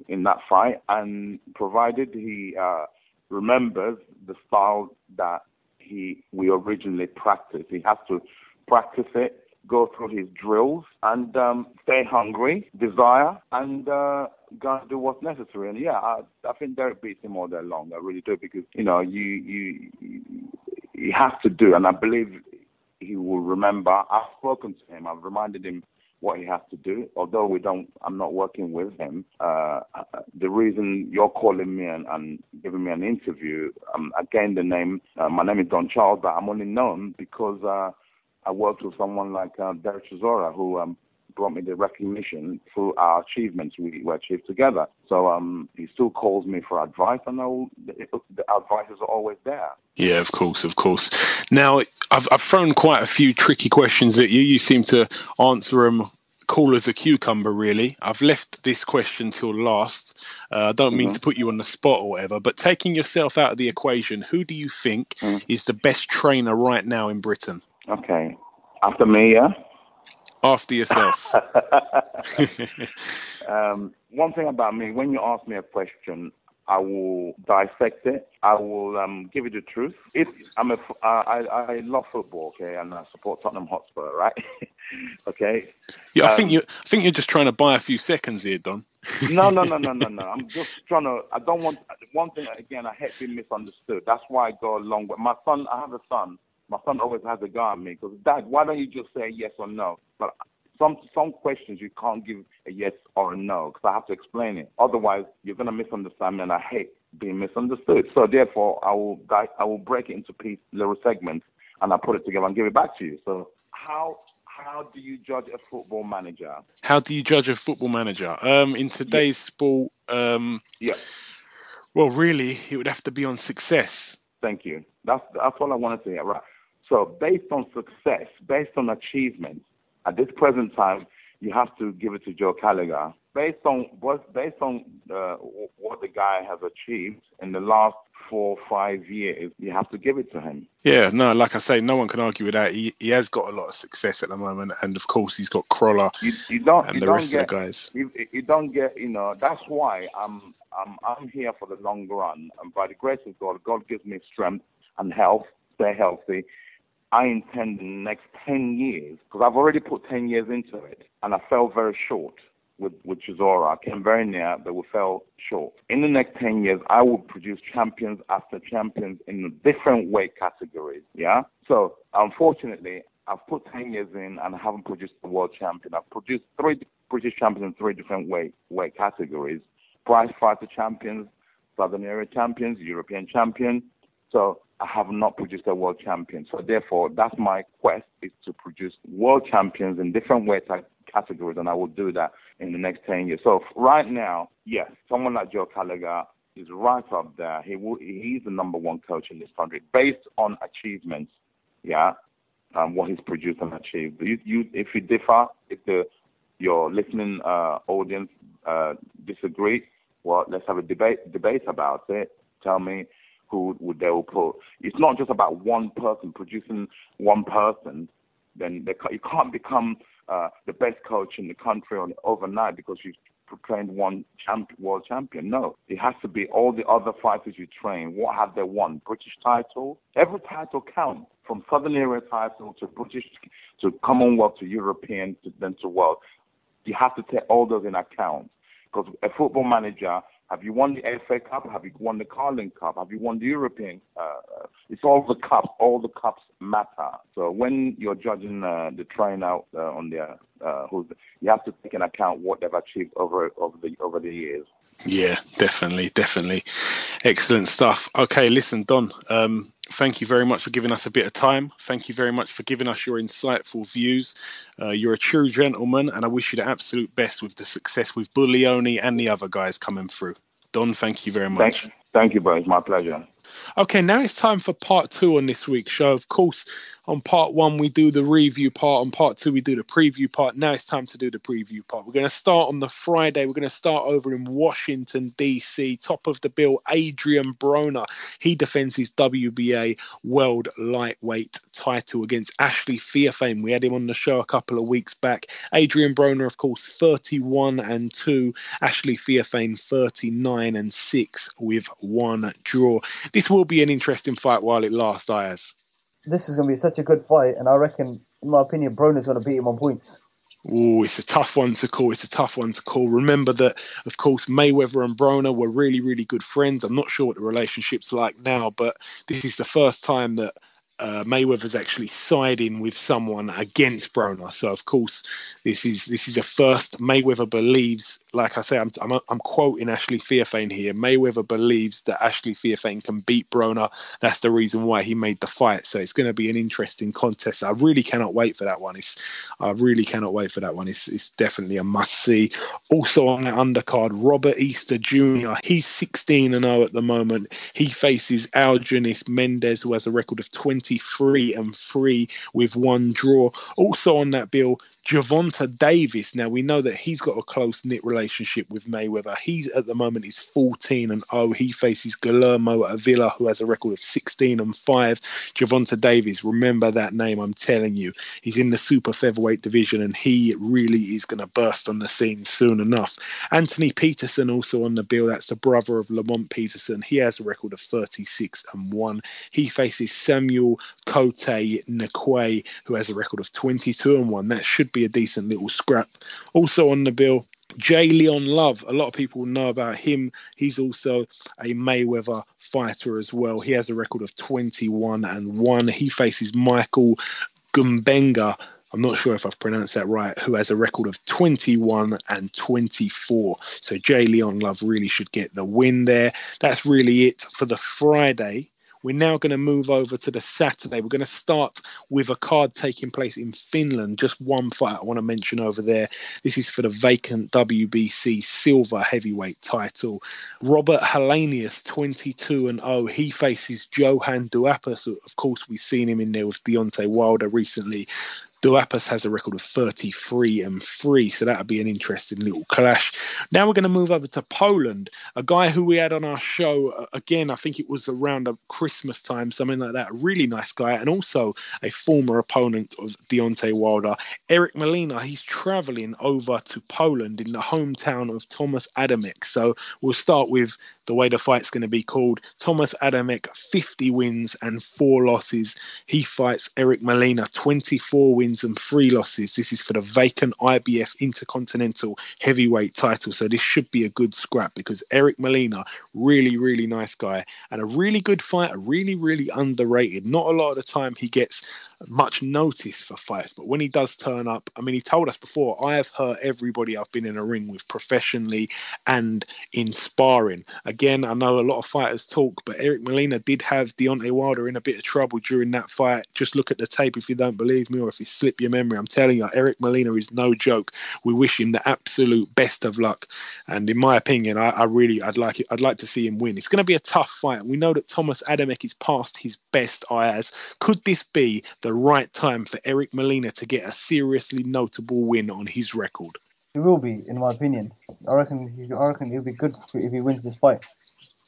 In that fight, and provided he uh, remembers the style that he we originally practiced, he has to practice it, go through his drills, and um, stay hungry, desire, and uh, go and do what's necessary. And yeah, I, I think Derek beats him all day long. I really do because you know you you you have to do, and I believe he will remember. I've spoken to him. I've reminded him what he has to do. Although we don't, I'm not working with him. Uh, the reason you're calling me and, and giving me an interview, um, again, the name, uh, my name is Don Charles, but I'm only known because uh, I worked with someone like uh, Derek Chisora, who um, brought me the recognition through our achievements we, we achieved together. So um, he still calls me for advice, and the, the advice is always there. Yeah, of course, of course. Now, I've, I've thrown quite a few tricky questions at you. You seem to answer them cool as a cucumber, really. I've left this question till last. Uh, I don't mean mm-hmm. to put you on the spot or whatever, but taking yourself out of the equation, who do you think mm. is the best trainer right now in Britain? Okay. After me, yeah? After yourself. um, one thing about me, when you ask me a question, I will dissect it. I will um, give you the truth. If I'm a, I, I love football, okay, and I support Tottenham Hotspur, right? okay. Yeah, I um, think you. I think you're just trying to buy a few seconds here, Don. no, no, no, no, no, no. I'm just trying to. I don't want. One thing again. I hate being misunderstood. That's why I go along with my son. I have a son. My son always has a guy on me because, Dad, why don't you just say yes or no? But some some questions you can't give a yes or a no because I have to explain it. Otherwise, you're gonna misunderstand me, and I hate being misunderstood. So therefore, I will I will break it into piece little segments, and I put it together and give it back to you. So how how do you judge a football manager? How do you judge a football manager? Um, in today's yeah. sport, um, yeah. Well, really, it would have to be on success. Thank you. That's that's all I wanted to hear. Right. So based on success, based on achievement, at this present time, you have to give it to Joe Gallagher. Based on what, based on uh, what the guy has achieved in the last four, five years, you have to give it to him. Yeah, no, like I say, no one can argue with that. He, he has got a lot of success at the moment, and of course, he's got Crolla you, you don't, and you the don't rest get, of the guys. You, you don't get, you know, that's why I'm, I'm, I'm here for the long run, and by the grace of God, God gives me strength and health, stay healthy. I intend in the next 10 years, because I've already put 10 years into it, and I fell very short with, with Chisora. I came very near, but we fell short. In the next 10 years, I will produce champions after champions in different weight categories. Yeah? So, unfortunately, I've put 10 years in and I haven't produced a world champion. I've produced three British champions in three different weight, weight categories prize fighter champions, Southern area champions, European champion. So, have not produced a world champion. So therefore, that's my quest is to produce world champions in different weight categories, and I will do that in the next 10 years. So right now, yes, someone like Joe Gallagher is right up there. He will, he's the number one coach in this country based on achievements. Yeah, um, what he's produced and achieved. You, you, if you differ, if the your listening uh, audience uh, disagree, well, let's have a debate debate about it. Tell me will put. It's not just about one person producing one person. Then they, you can't become uh, the best coach in the country on, overnight because you've trained one champ, world champion. No, it has to be all the other fighters you train. What have they won? British title. Every title counts, from Southern Area title to British to Commonwealth to European to then to world. You have to take all those in account because a football manager have you won the FA Cup? Have you won the Carling Cup? Have you won the European? Uh, it's all the cups. All the cups matter. So when you're judging uh, the trainer uh, on their, uh, you have to take into account what they've achieved over over the over the years. Yeah, definitely, definitely, excellent stuff. Okay, listen, Don. Um, thank you very much for giving us a bit of time. Thank you very much for giving us your insightful views. Uh, you're a true gentleman, and I wish you the absolute best with the success with Buglioni and the other guys coming through. Don, thank you very much. Thank, thank you, bro. It's my pleasure. Okay, now it's time for part two on this week's show. Of course, on part one, we do the review part. On part two, we do the preview part. Now it's time to do the preview part. We're going to start on the Friday. We're going to start over in Washington, D.C. Top of the bill, Adrian Broner. He defends his WBA World Lightweight title against Ashley Theophane. We had him on the show a couple of weeks back. Adrian Broner, of course, 31 and 2. Ashley Theophane, 39 and 6 with one draw. This will be an interesting fight while it lasts, Ayaz this is going to be such a good fight, and I reckon, in my opinion, Broner's going to beat him on points. Oh, it's a tough one to call. It's a tough one to call. Remember that, of course, Mayweather and Broner were really, really good friends. I'm not sure what the relationship's like now, but this is the first time that uh, Mayweather's actually siding with someone against Broner. So of course, this is this is a first. Mayweather believes, like I say, I'm I'm, I'm quoting Ashley Theophane here. Mayweather believes that Ashley Theophane can beat Broner. That's the reason why he made the fight. So it's going to be an interesting contest. I really cannot wait for that one. It's I really cannot wait for that one. It's it's definitely a must see. Also on the undercard, Robert Easter Jr. He's 16 and 0 at the moment. He faces Argenis Mendez, who has a record of 20 23 and 3 with one draw. Also on that bill, Gervonta Davis. Now we know that he's got a close knit relationship with Mayweather. He's at the moment is 14 and 0. He faces Guillermo Avila, who has a record of 16 and 5. Gervonta Davis, remember that name, I'm telling you. He's in the super featherweight division and he really is going to burst on the scene soon enough. Anthony Peterson also on the bill. That's the brother of Lamont Peterson. He has a record of 36 and 1. He faces Samuel Kotey Neequaye, who has a record of 22 and 1. That should be a decent little scrap. Also on the bill, J'Leon Love. A lot of people know about him. He's also a Mayweather fighter as well. He has a record of 21 and 1. He faces Michael Gumbenga. I'm not sure if I've pronounced that right, who has a record of 21 and 24. So J'Leon Love really should get the win there. That's really it for the Friday we're now going to move over to the Saturday. We're going to start with a card taking place in Finland. Just one fight I want to mention over there. This is for the vacant WBC silver heavyweight title. Robert Helenius, 22 and 0. He faces Johann Duhaupas. Of course, we've seen him in there with Deontay Wilder recently. Duhaupas has a record of 33 and 3, so that'll be an interesting little clash. Now we're going to move over to Poland, a guy who we had on our show uh, again, I think it was around Christmas time, something like that. A really nice guy, and also a former opponent of Deontay Wilder, Eric Molina. He's traveling over to Poland in the hometown of Thomas Adamek. So we'll start with the way the fight's going to be called. Thomas Adamek, 50 wins and four losses. He fights Eric Molina, 24 wins and three losses. This is for the vacant IBF Intercontinental Heavyweight title. So this should be a good scrap because Eric Molina, really, really nice guy and a really good fighter, really, really underrated. Not a lot of the time he gets much notice for fights, but when he does turn up, I mean, he told us before, I have hurt everybody I've been in a ring with professionally and in sparring. Again, I know a lot of fighters talk, but Eric Molina did have Deontay Wilder in a bit of trouble during that fight. Just look at the tape if you don't believe me or if you slip your memory. I'm telling you, Eric Molina is no joke. We wish him the absolute best of luck. And in my opinion, I, I really, I'd like it, I'd like to see him win. It's going to be a tough fight. We know that Thomas Adamek is past his best. Ayaz. Could this be the the right time for Eric Molina to get a seriously notable win on his record. He will be, in my opinion. I reckon. I reckon he'll be good if he wins this fight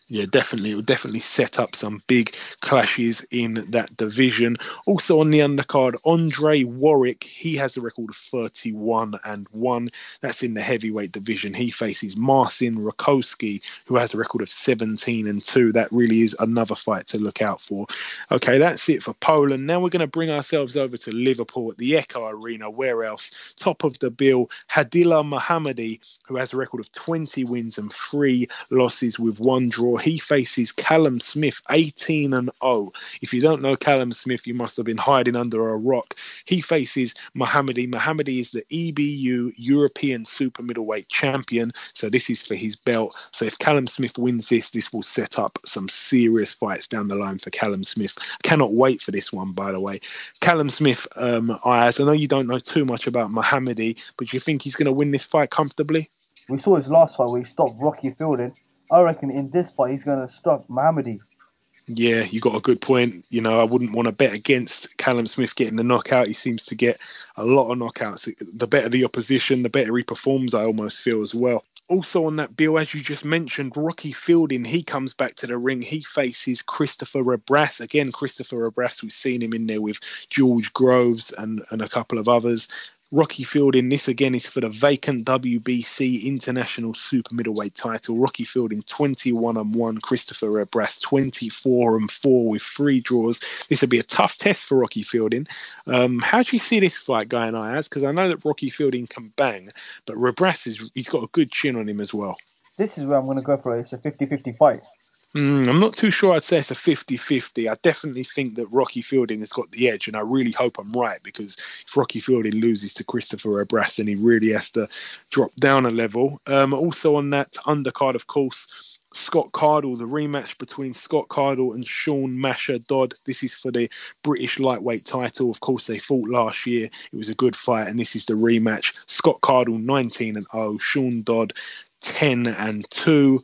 yeah, definitely. It will definitely set up some big clashes in that division. Also on the undercard, Andre Warwick, He has a record of 31 and 1. That's in the heavyweight division. He faces Marcin Rekowski, who has a record of 17 and 2. That really is another fight to look out for. Okay, that's it for Poland. Now we're going to bring ourselves over to Liverpool at the Echo Arena. Where else? Top of the bill, Hadila Mohammadi, who has a record of 20 wins and 3 losses with one draw he faces Callum Smith, 18 and 0. If you don't know Callum Smith, you must have been hiding under a rock. He faces Mohammadi. Mohammadi is the EBU European Super Middleweight Champion, so this is for his belt. So if Callum Smith wins this, this will set up some serious fights down the line for Callum Smith. I cannot wait for this one, by the way. Callum Smith, um, I, I know you don't know too much about Mohammadi, but you think he's going to win this fight comfortably? We saw his last fight where he stopped Rocky Fielding I reckon in this fight he's going to stop Mohammadi. Yeah, you got a good point. You know, I wouldn't want to bet against Callum Smith getting the knockout. He seems to get a lot of knockouts. The better the opposition, the better he performs, I almost feel as well. Also on that bill, as you just mentioned, Rocky Fielding, he comes back to the ring. He faces Christopher Rebrasse. Again, Christopher Rebrasse, we've seen him in there with George Groves and, and a couple of others. Rocky Fielding, this again is for the vacant WBC International Super Middleweight title. Rocky Fielding 21 and 1, Christopher Rebrasse 24 and 4 with three draws. This will be a tough test for Rocky Fielding. Um, how do you see this fight going, Ayaz? Because I know that Rocky Fielding can bang, but Rebrasse is he's got a good chin on him as well. This is where I'm going to go for. It. It's a 50-50 fight. Mm, I'm not too sure I'd say it's a 50 50. I definitely think that Rocky Fielding has got the edge, and I really hope I'm right because if Rocky Fielding loses to Christopher Rebrasse, then he really has to drop down a level. Um, also, on that undercard, of course, Scott Cardle, the rematch between Scott Cardle and Sean Masher Dodd. This is for the British lightweight title. Of course, they fought last year. It was a good fight, and this is the rematch. Scott Cardle 19 and 0, Sean Dodd 10 and 2.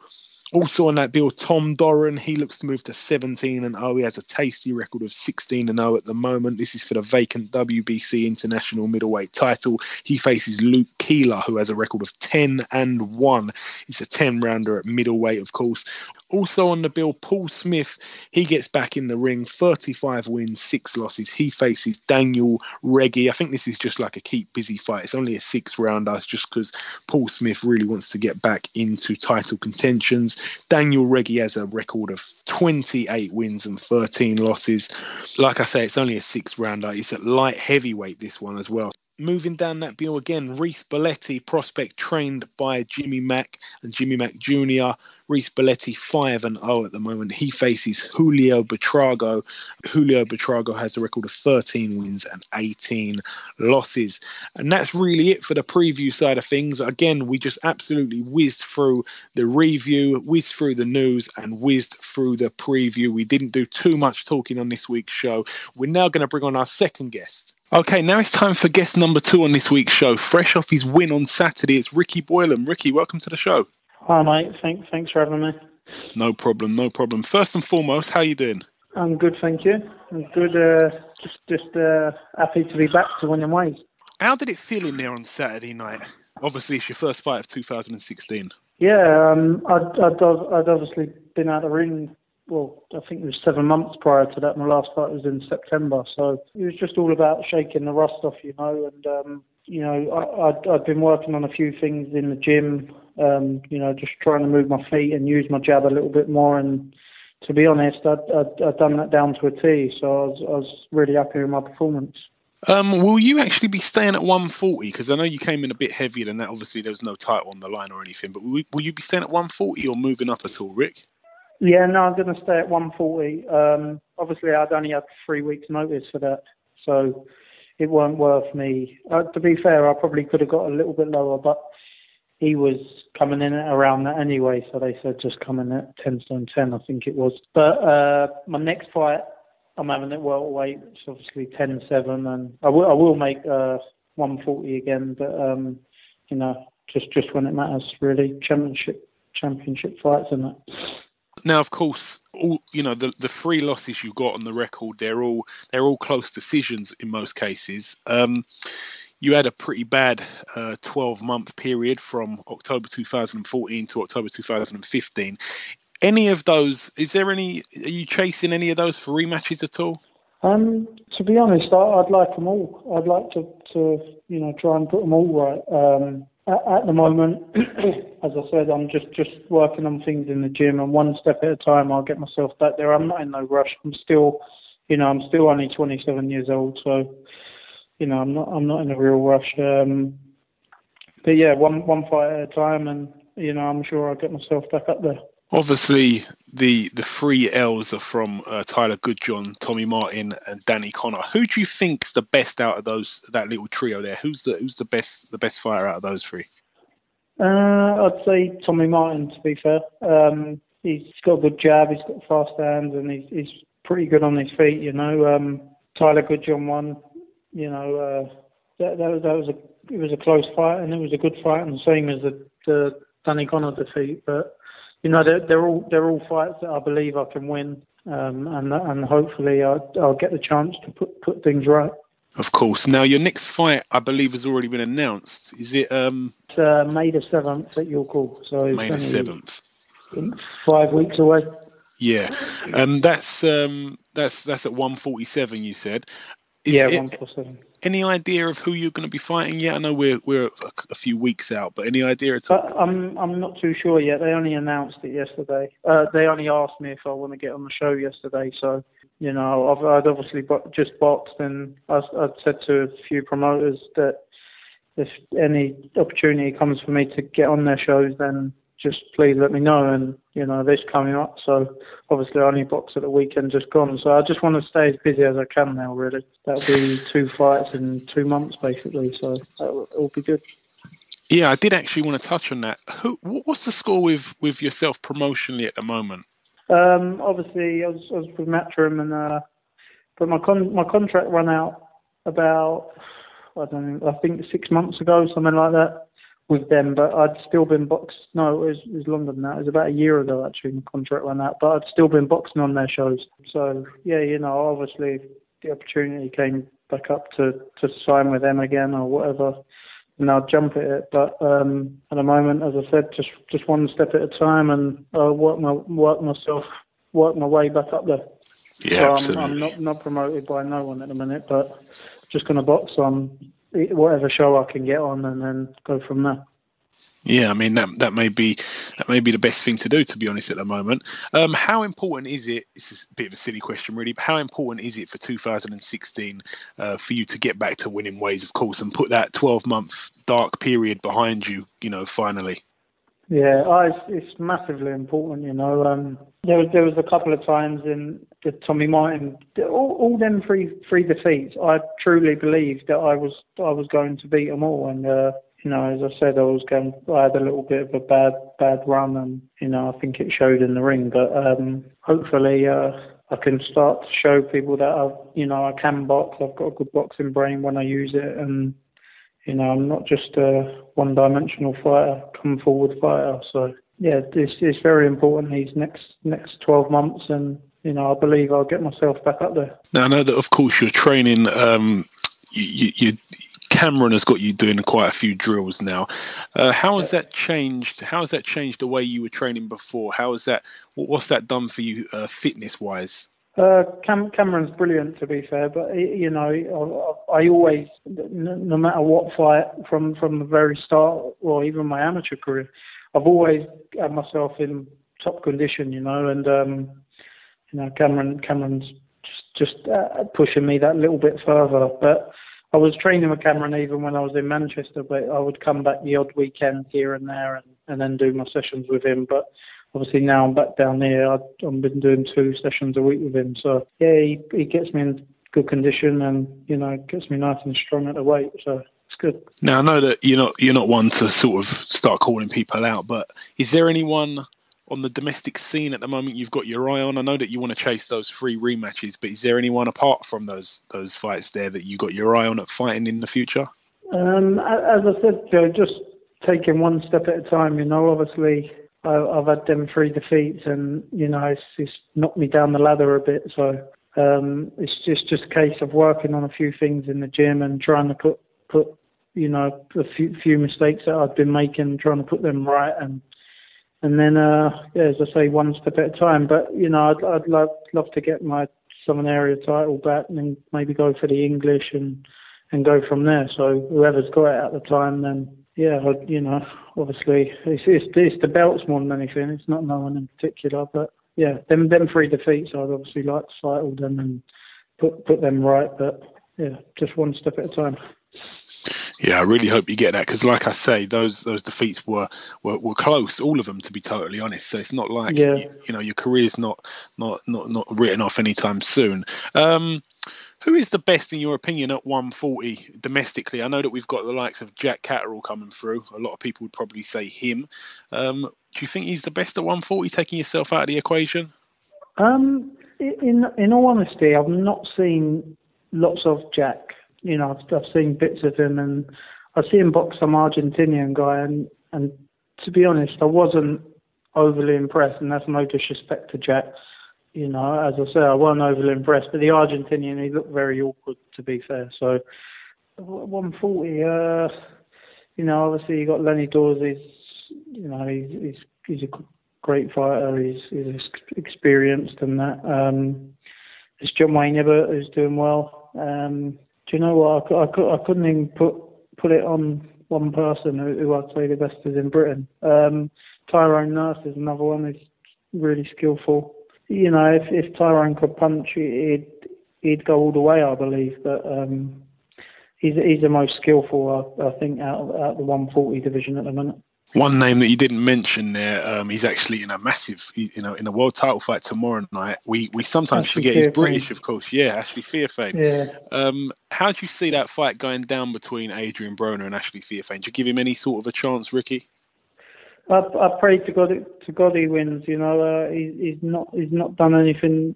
Also on that bill, Tom Doran, he looks to move to 17 and 0. He has a tasty record of 16 and 0 at the moment. This is for the vacant WBC International Middleweight title. He faces Luke Keeler, who has a record of 10 and 1. It's a 10 rounder at middleweight, of course. Also on the bill, Paul Smith, he gets back in the ring, 35 wins, six losses. He faces Daniel Reggie. I think this is just like a keep busy fight. It's only a six rounder just because Paul Smith really wants to get back into title contentions. Daniel Reggie has a record of 28 wins and 13 losses. Like I say, it's only a six rounder. It's at light heavyweight, this one as well moving down that bill again, Reece Bellotti, prospect trained by Jimmy Mack and Jimmy Mack Jr. Reece Bellotti 5 and 0 at the moment. He faces Julio Betrago. Julio Betrago has a record of 13 wins and 18 losses. And that's really it for the preview side of things. Again, we just absolutely whizzed through the review, whizzed through the news, and whizzed through the preview. We didn't do too much talking on this week's show. We're now going to bring on our second guest. Okay, now it's time for guest number two on this week's show. Fresh off his win on Saturday, it's Ricky Boylan. Ricky, welcome to the show. Hi, mate. Thanks, thanks for having me. No problem, no problem. First and foremost, how you doing? I'm good, thank you. I'm good. Uh, just, just uh, happy to be back to winning ways. How did it feel in there on Saturday night? Obviously, it's your first fight of 2016. Yeah, um, I'd, I'd, I'd obviously been out of the ring well, I think it was seven months prior to that. My last fight was in September, so it was just all about shaking the rust off, you know. And um, you know, I, I'd, I'd been working on a few things in the gym, um, you know, just trying to move my feet and use my jab a little bit more. And to be honest, I'd, I'd, I'd done that down to a T, so I was, I was really happy with my performance. Um, will you actually be staying at 140? Because I know you came in a bit heavier than that. Obviously, there was no title on the line or anything. But will, will you be staying at 140 or moving up at all, Rick? Yeah, no, I'm going to stay at 140. Um, obviously, I'd only had three weeks' notice for that, so it weren't worth me. Uh, to be fair, I probably could have got a little bit lower, but he was coming in at around that anyway, so they said just come in at 10 stone 10, I think it was. But uh, my next fight, I'm having at welterweight, which is obviously 10 7, and I will, I will make uh, 140 again, but, um, you know, just, just when it matters, really. Championship championship fights and that. Now, of course, all you know the the three losses you got on the record, they're all they're all close decisions in most cases. Um, you had a pretty bad uh, 12 month period from October 2014 to October 2015. Any of those? Is there any? Are you chasing any of those for rematches at all? Um, to be honest, I, would like them all. I'd like to, to, you know, try and put them all right. Um, at, the moment, as I said, I'm just just working on things in the gym, and one step at a time, I'll get myself back there. I'm not in no rush. I'm still, you know, I'm still only 27 years old, so you know, I'm not I'm not in a real rush. Um, but yeah, one one fight at a time, and you know, I'm sure I'll get myself back up there. Obviously, the the three L's are from uh, Tyler Goodjohn, Tommy Martin, and Danny Connor. Who do you think's the best out of those that little trio there? Who's the who's the best the best fighter out of those three? Uh, I'd say Tommy Martin. To be fair, um, he's got a good jab, he's got fast hands, and he's he's pretty good on his feet. You know, um, Tyler Goodjohn won. You know, uh, that, that was that was a it was a close fight, and it was a good fight, and the same as the, the Danny Connor defeat, but you know, they're, they're all they're all fights that I believe I can win. um, and and hopefully I'll, I'll get the chance to put put things right. Of course. Now your next fight, I believe, has already been announced. Is it um, It's uh, May the seventh at York Hall, so May the seventh? five weeks away. Yeah, um, that's um, that's that's at one forty seven. You said. Is yeah, it- one four seven. Any idea of who you're going to be fighting yet? I know we're we're a, few weeks out, but any idea at all? But I'm I'm not too sure yet. They only announced it yesterday. Uh, they only asked me if I want to get on the show yesterday. So you know, I've, I'd obviously just boxed, and I, I'd said to a few promoters that if any opportunity comes for me to get on their shows, then just please let me know. And you know, this coming up, so obviously I only box at the weekend just gone. So I just want to stay as busy as I can now. Really, that'll be two fights in two months basically. So it'll be good. Yeah, I did actually want to touch on that. Who, what's the score with with yourself promotionally at the moment? Um, obviously, I was, I was with Matchroom, and uh, but my con- my contract ran out about I don't know, I think six months ago, something like that, with them. But I'd still been boxed. No, it was, it was longer than that. It was about a year ago actually. My contract ran out, but I'd still been boxing on their shows. So yeah, you know, obviously the opportunity came back up to to sign with them again or whatever. And I'll jump at it, but um, at the moment, as I said, just just one step at a time, and uh, work my work myself, work my way back up there. Yeah, so I'm, I'm not not promoted by no one at the minute, but just going to box on whatever show I can get on, and then go from there. Yeah, I mean that that may be that may be the best thing to do, to be honest, at the moment. Um, how important is it? This is a bit of a silly question, really. But how important is it for 2016 uh, for you to get back to winning ways, of course, and put that 12 month dark period behind you? You know, finally. Yeah, I, it's, it's massively important, you know. Um, there was there was a couple of times in the Tommy Martin, all, all them three three defeats. I truly believed that I was I was going to beat them all, and uh, you know, as I said, I was going. I had a little bit of a bad bad run, and you know, I think it showed in the ring. But um, hopefully, uh, I can start to show people that I, you know, I can box. I've got a good boxing brain when I use it, and you know, I'm not just a one-dimensional fighter, come forward fighter. So yeah, it's is very important these next next 12 months, and you know, I believe I'll get myself back up there. Now I know that, of course, you're training. Um, you, you, you Cameron has got you doing quite a few drills now. Uh, how has that changed? How has that changed the way you were training before? How has that? What's that done for you, uh, fitness-wise? Uh, Cam- Cameron's brilliant, to be fair, but you know, I, I always, no matter what fight, from from the very start, or even my amateur career, I've always had myself in top condition, you know, and um, you know, Cameron Cameron's just just uh, pushing me that little bit further. But I was training with Cameron even when I was in Manchester, but I would come back the odd weekend here and there, and, and then do my sessions with him, but obviously now I'm back down here. I've, I've been doing two sessions a week with him. So yeah, he, he gets me in good condition and you know gets me nice and strong at the weight. So it's good. Now I know that you're not you're not one to sort of start calling people out, but is there anyone on the domestic scene at the moment you've got your eye on? I know that you want to chase those three rematches, but is there anyone apart from those those fights there that you got your eye on at fighting in the future? Um, as I said, Joe, just taking one step at a time. You know, obviously I've had them three defeats, and you know it's, it's knocked me down the ladder a bit. So um, it's just just a case of working on a few things in the gym and trying to put put you know a few few mistakes that I've been making, trying to put them right, and and then uh, yeah, as I say, one step at a time. But you know, I'd I'd love love to get my Southern Area title back, and then maybe go for the English and and go from there. So whoever's got it at the time, then yeah, you know, obviously it's, it's, it's the belts more than anything. It's not no one in particular, but yeah, them them three defeats, I'd obviously like to all them and put put them right. But yeah, just one step at a time. Yeah, I really hope you get that because, like I say, those those defeats were, were were close, all of them, to be totally honest. So it's not like Yeah. you, you know your career's not not not not written off anytime soon. Um, who is the best in your opinion at 140 domestically? I know that we've got the likes of Jack Catterall coming through. A lot of people would probably say him. Um, do you think he's the best at 140, taking yourself out of the equation? Um, in in all honesty, I've not seen lots of Jack. You know, I've, I've seen bits of him, and I see him box some Argentinian guy, and and to be honest, I wasn't overly impressed, and that's no disrespect to Jack. you know, as I say, I wasn't overly impressed. But the Argentinian, he looked very awkward, to be fair. So 140, uh, you know, obviously you got Lenny Daws. He's, you know, he's he's, he's a great fighter. He's he's experienced and that. Um, it's John Wayne Hibbert who's doing well. Um, do you know what? I, I, I couldn't even put put it on one person who, who I'd say the best is in Britain. Um, Tyrone Nurse is another one who's really skillful. You know, if if Tyrone could punch, he'd he'd go all the way, I believe. But um, he's he's the most skillful, I, I think, out of, out of the 140 division at the minute. One name that you didn't mention there, um, he's actually in a massive, you know, in a world title fight tomorrow night. We we sometimes Ashley forget he's British, of course. Yeah, Ashley Theophane. Yeah. Um, how do you see that fight going down between Adrian Broner and Ashley Theophane? Do you give him any sort of a chance, Ricky? I, I pray to God to God he wins. You know, uh, he, he's not he's not done anything.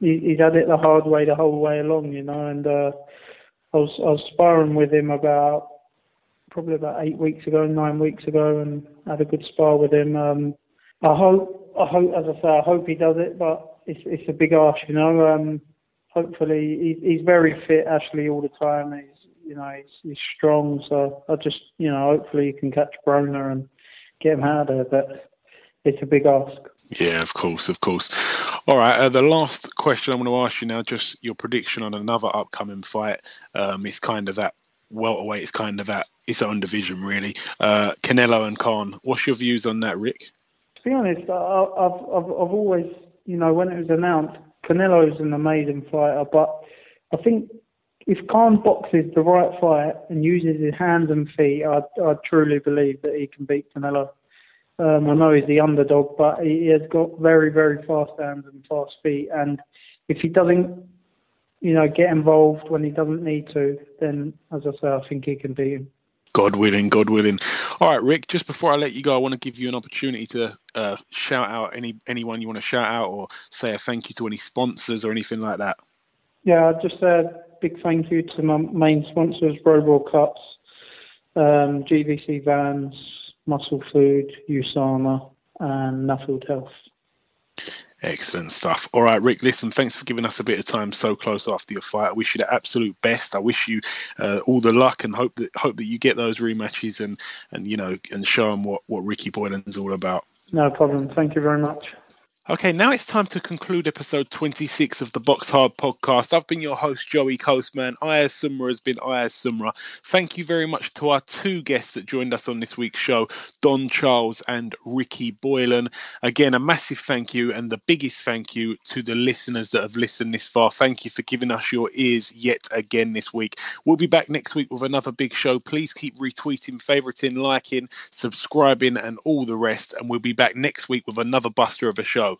He, he's had it the hard way the whole way along. You know, and uh, I was I was sparring with him about probably about eight weeks ago, nine weeks ago, and had a good spar with him. Um, I hope I hope as I say I hope he does it, but it's it's a big ask. You know, um, hopefully he's he's very fit. Ashley all the time. He's you know he's he's strong. So I just you know hopefully he can catch Broner and get him out of there. But it's a big ask. Yeah, of course, of course. All right, uh, the last question I'm going to ask you now, just your prediction on another upcoming fight. Um, it's kind of that welterweight. It's kind of that its own division, really. Uh, Canelo and Khan. What's your views on that, Rick? To be honest, I, I've, I've I've always, you know, when it was announced, Canelo's an amazing fighter, but I think if Khan boxes the right fight and uses his hands and feet, I I truly believe that he can beat Canelo. Um, I know he's the underdog, but he has got very very fast hands and fast feet, and if he doesn't, you know, get involved when he doesn't need to, then as I say, I think he can beat him. God willing, God willing. All right, Rick. Just before I let you go, I want to give you an opportunity to uh, shout out any anyone you want to shout out, or say a thank you to any sponsors or anything like that. Yeah, just a big thank you to my main sponsors, Robor Cups, um, GVC Vans, Muscle Food, Usama, and Nuffield Health. Excellent stuff. All right, Rick. Listen, thanks for giving us a bit of time so close after your fight. I wish you the absolute best. I wish you uh, all the luck and hope that hope that you get those rematches and and you know and show them what what Ricky Boylan's all about. No problem. Thank you very much. Okay, now it's time to conclude episode 26 of the Box Hard podcast. I've been your host, Joey Coastman. Ayaz Sumra has been Ayaz Sumra. Thank you very much to our two guests that joined us on this week's show, Don Charles and Ricky Boylan. Again, a massive thank you and the biggest thank you to the listeners that have listened this far. Thank you for giving us your ears yet again this week. We'll be back next week with another big show. Please keep retweeting, favoriting, liking, subscribing, and all the rest. And we'll be back next week with another buster of a show.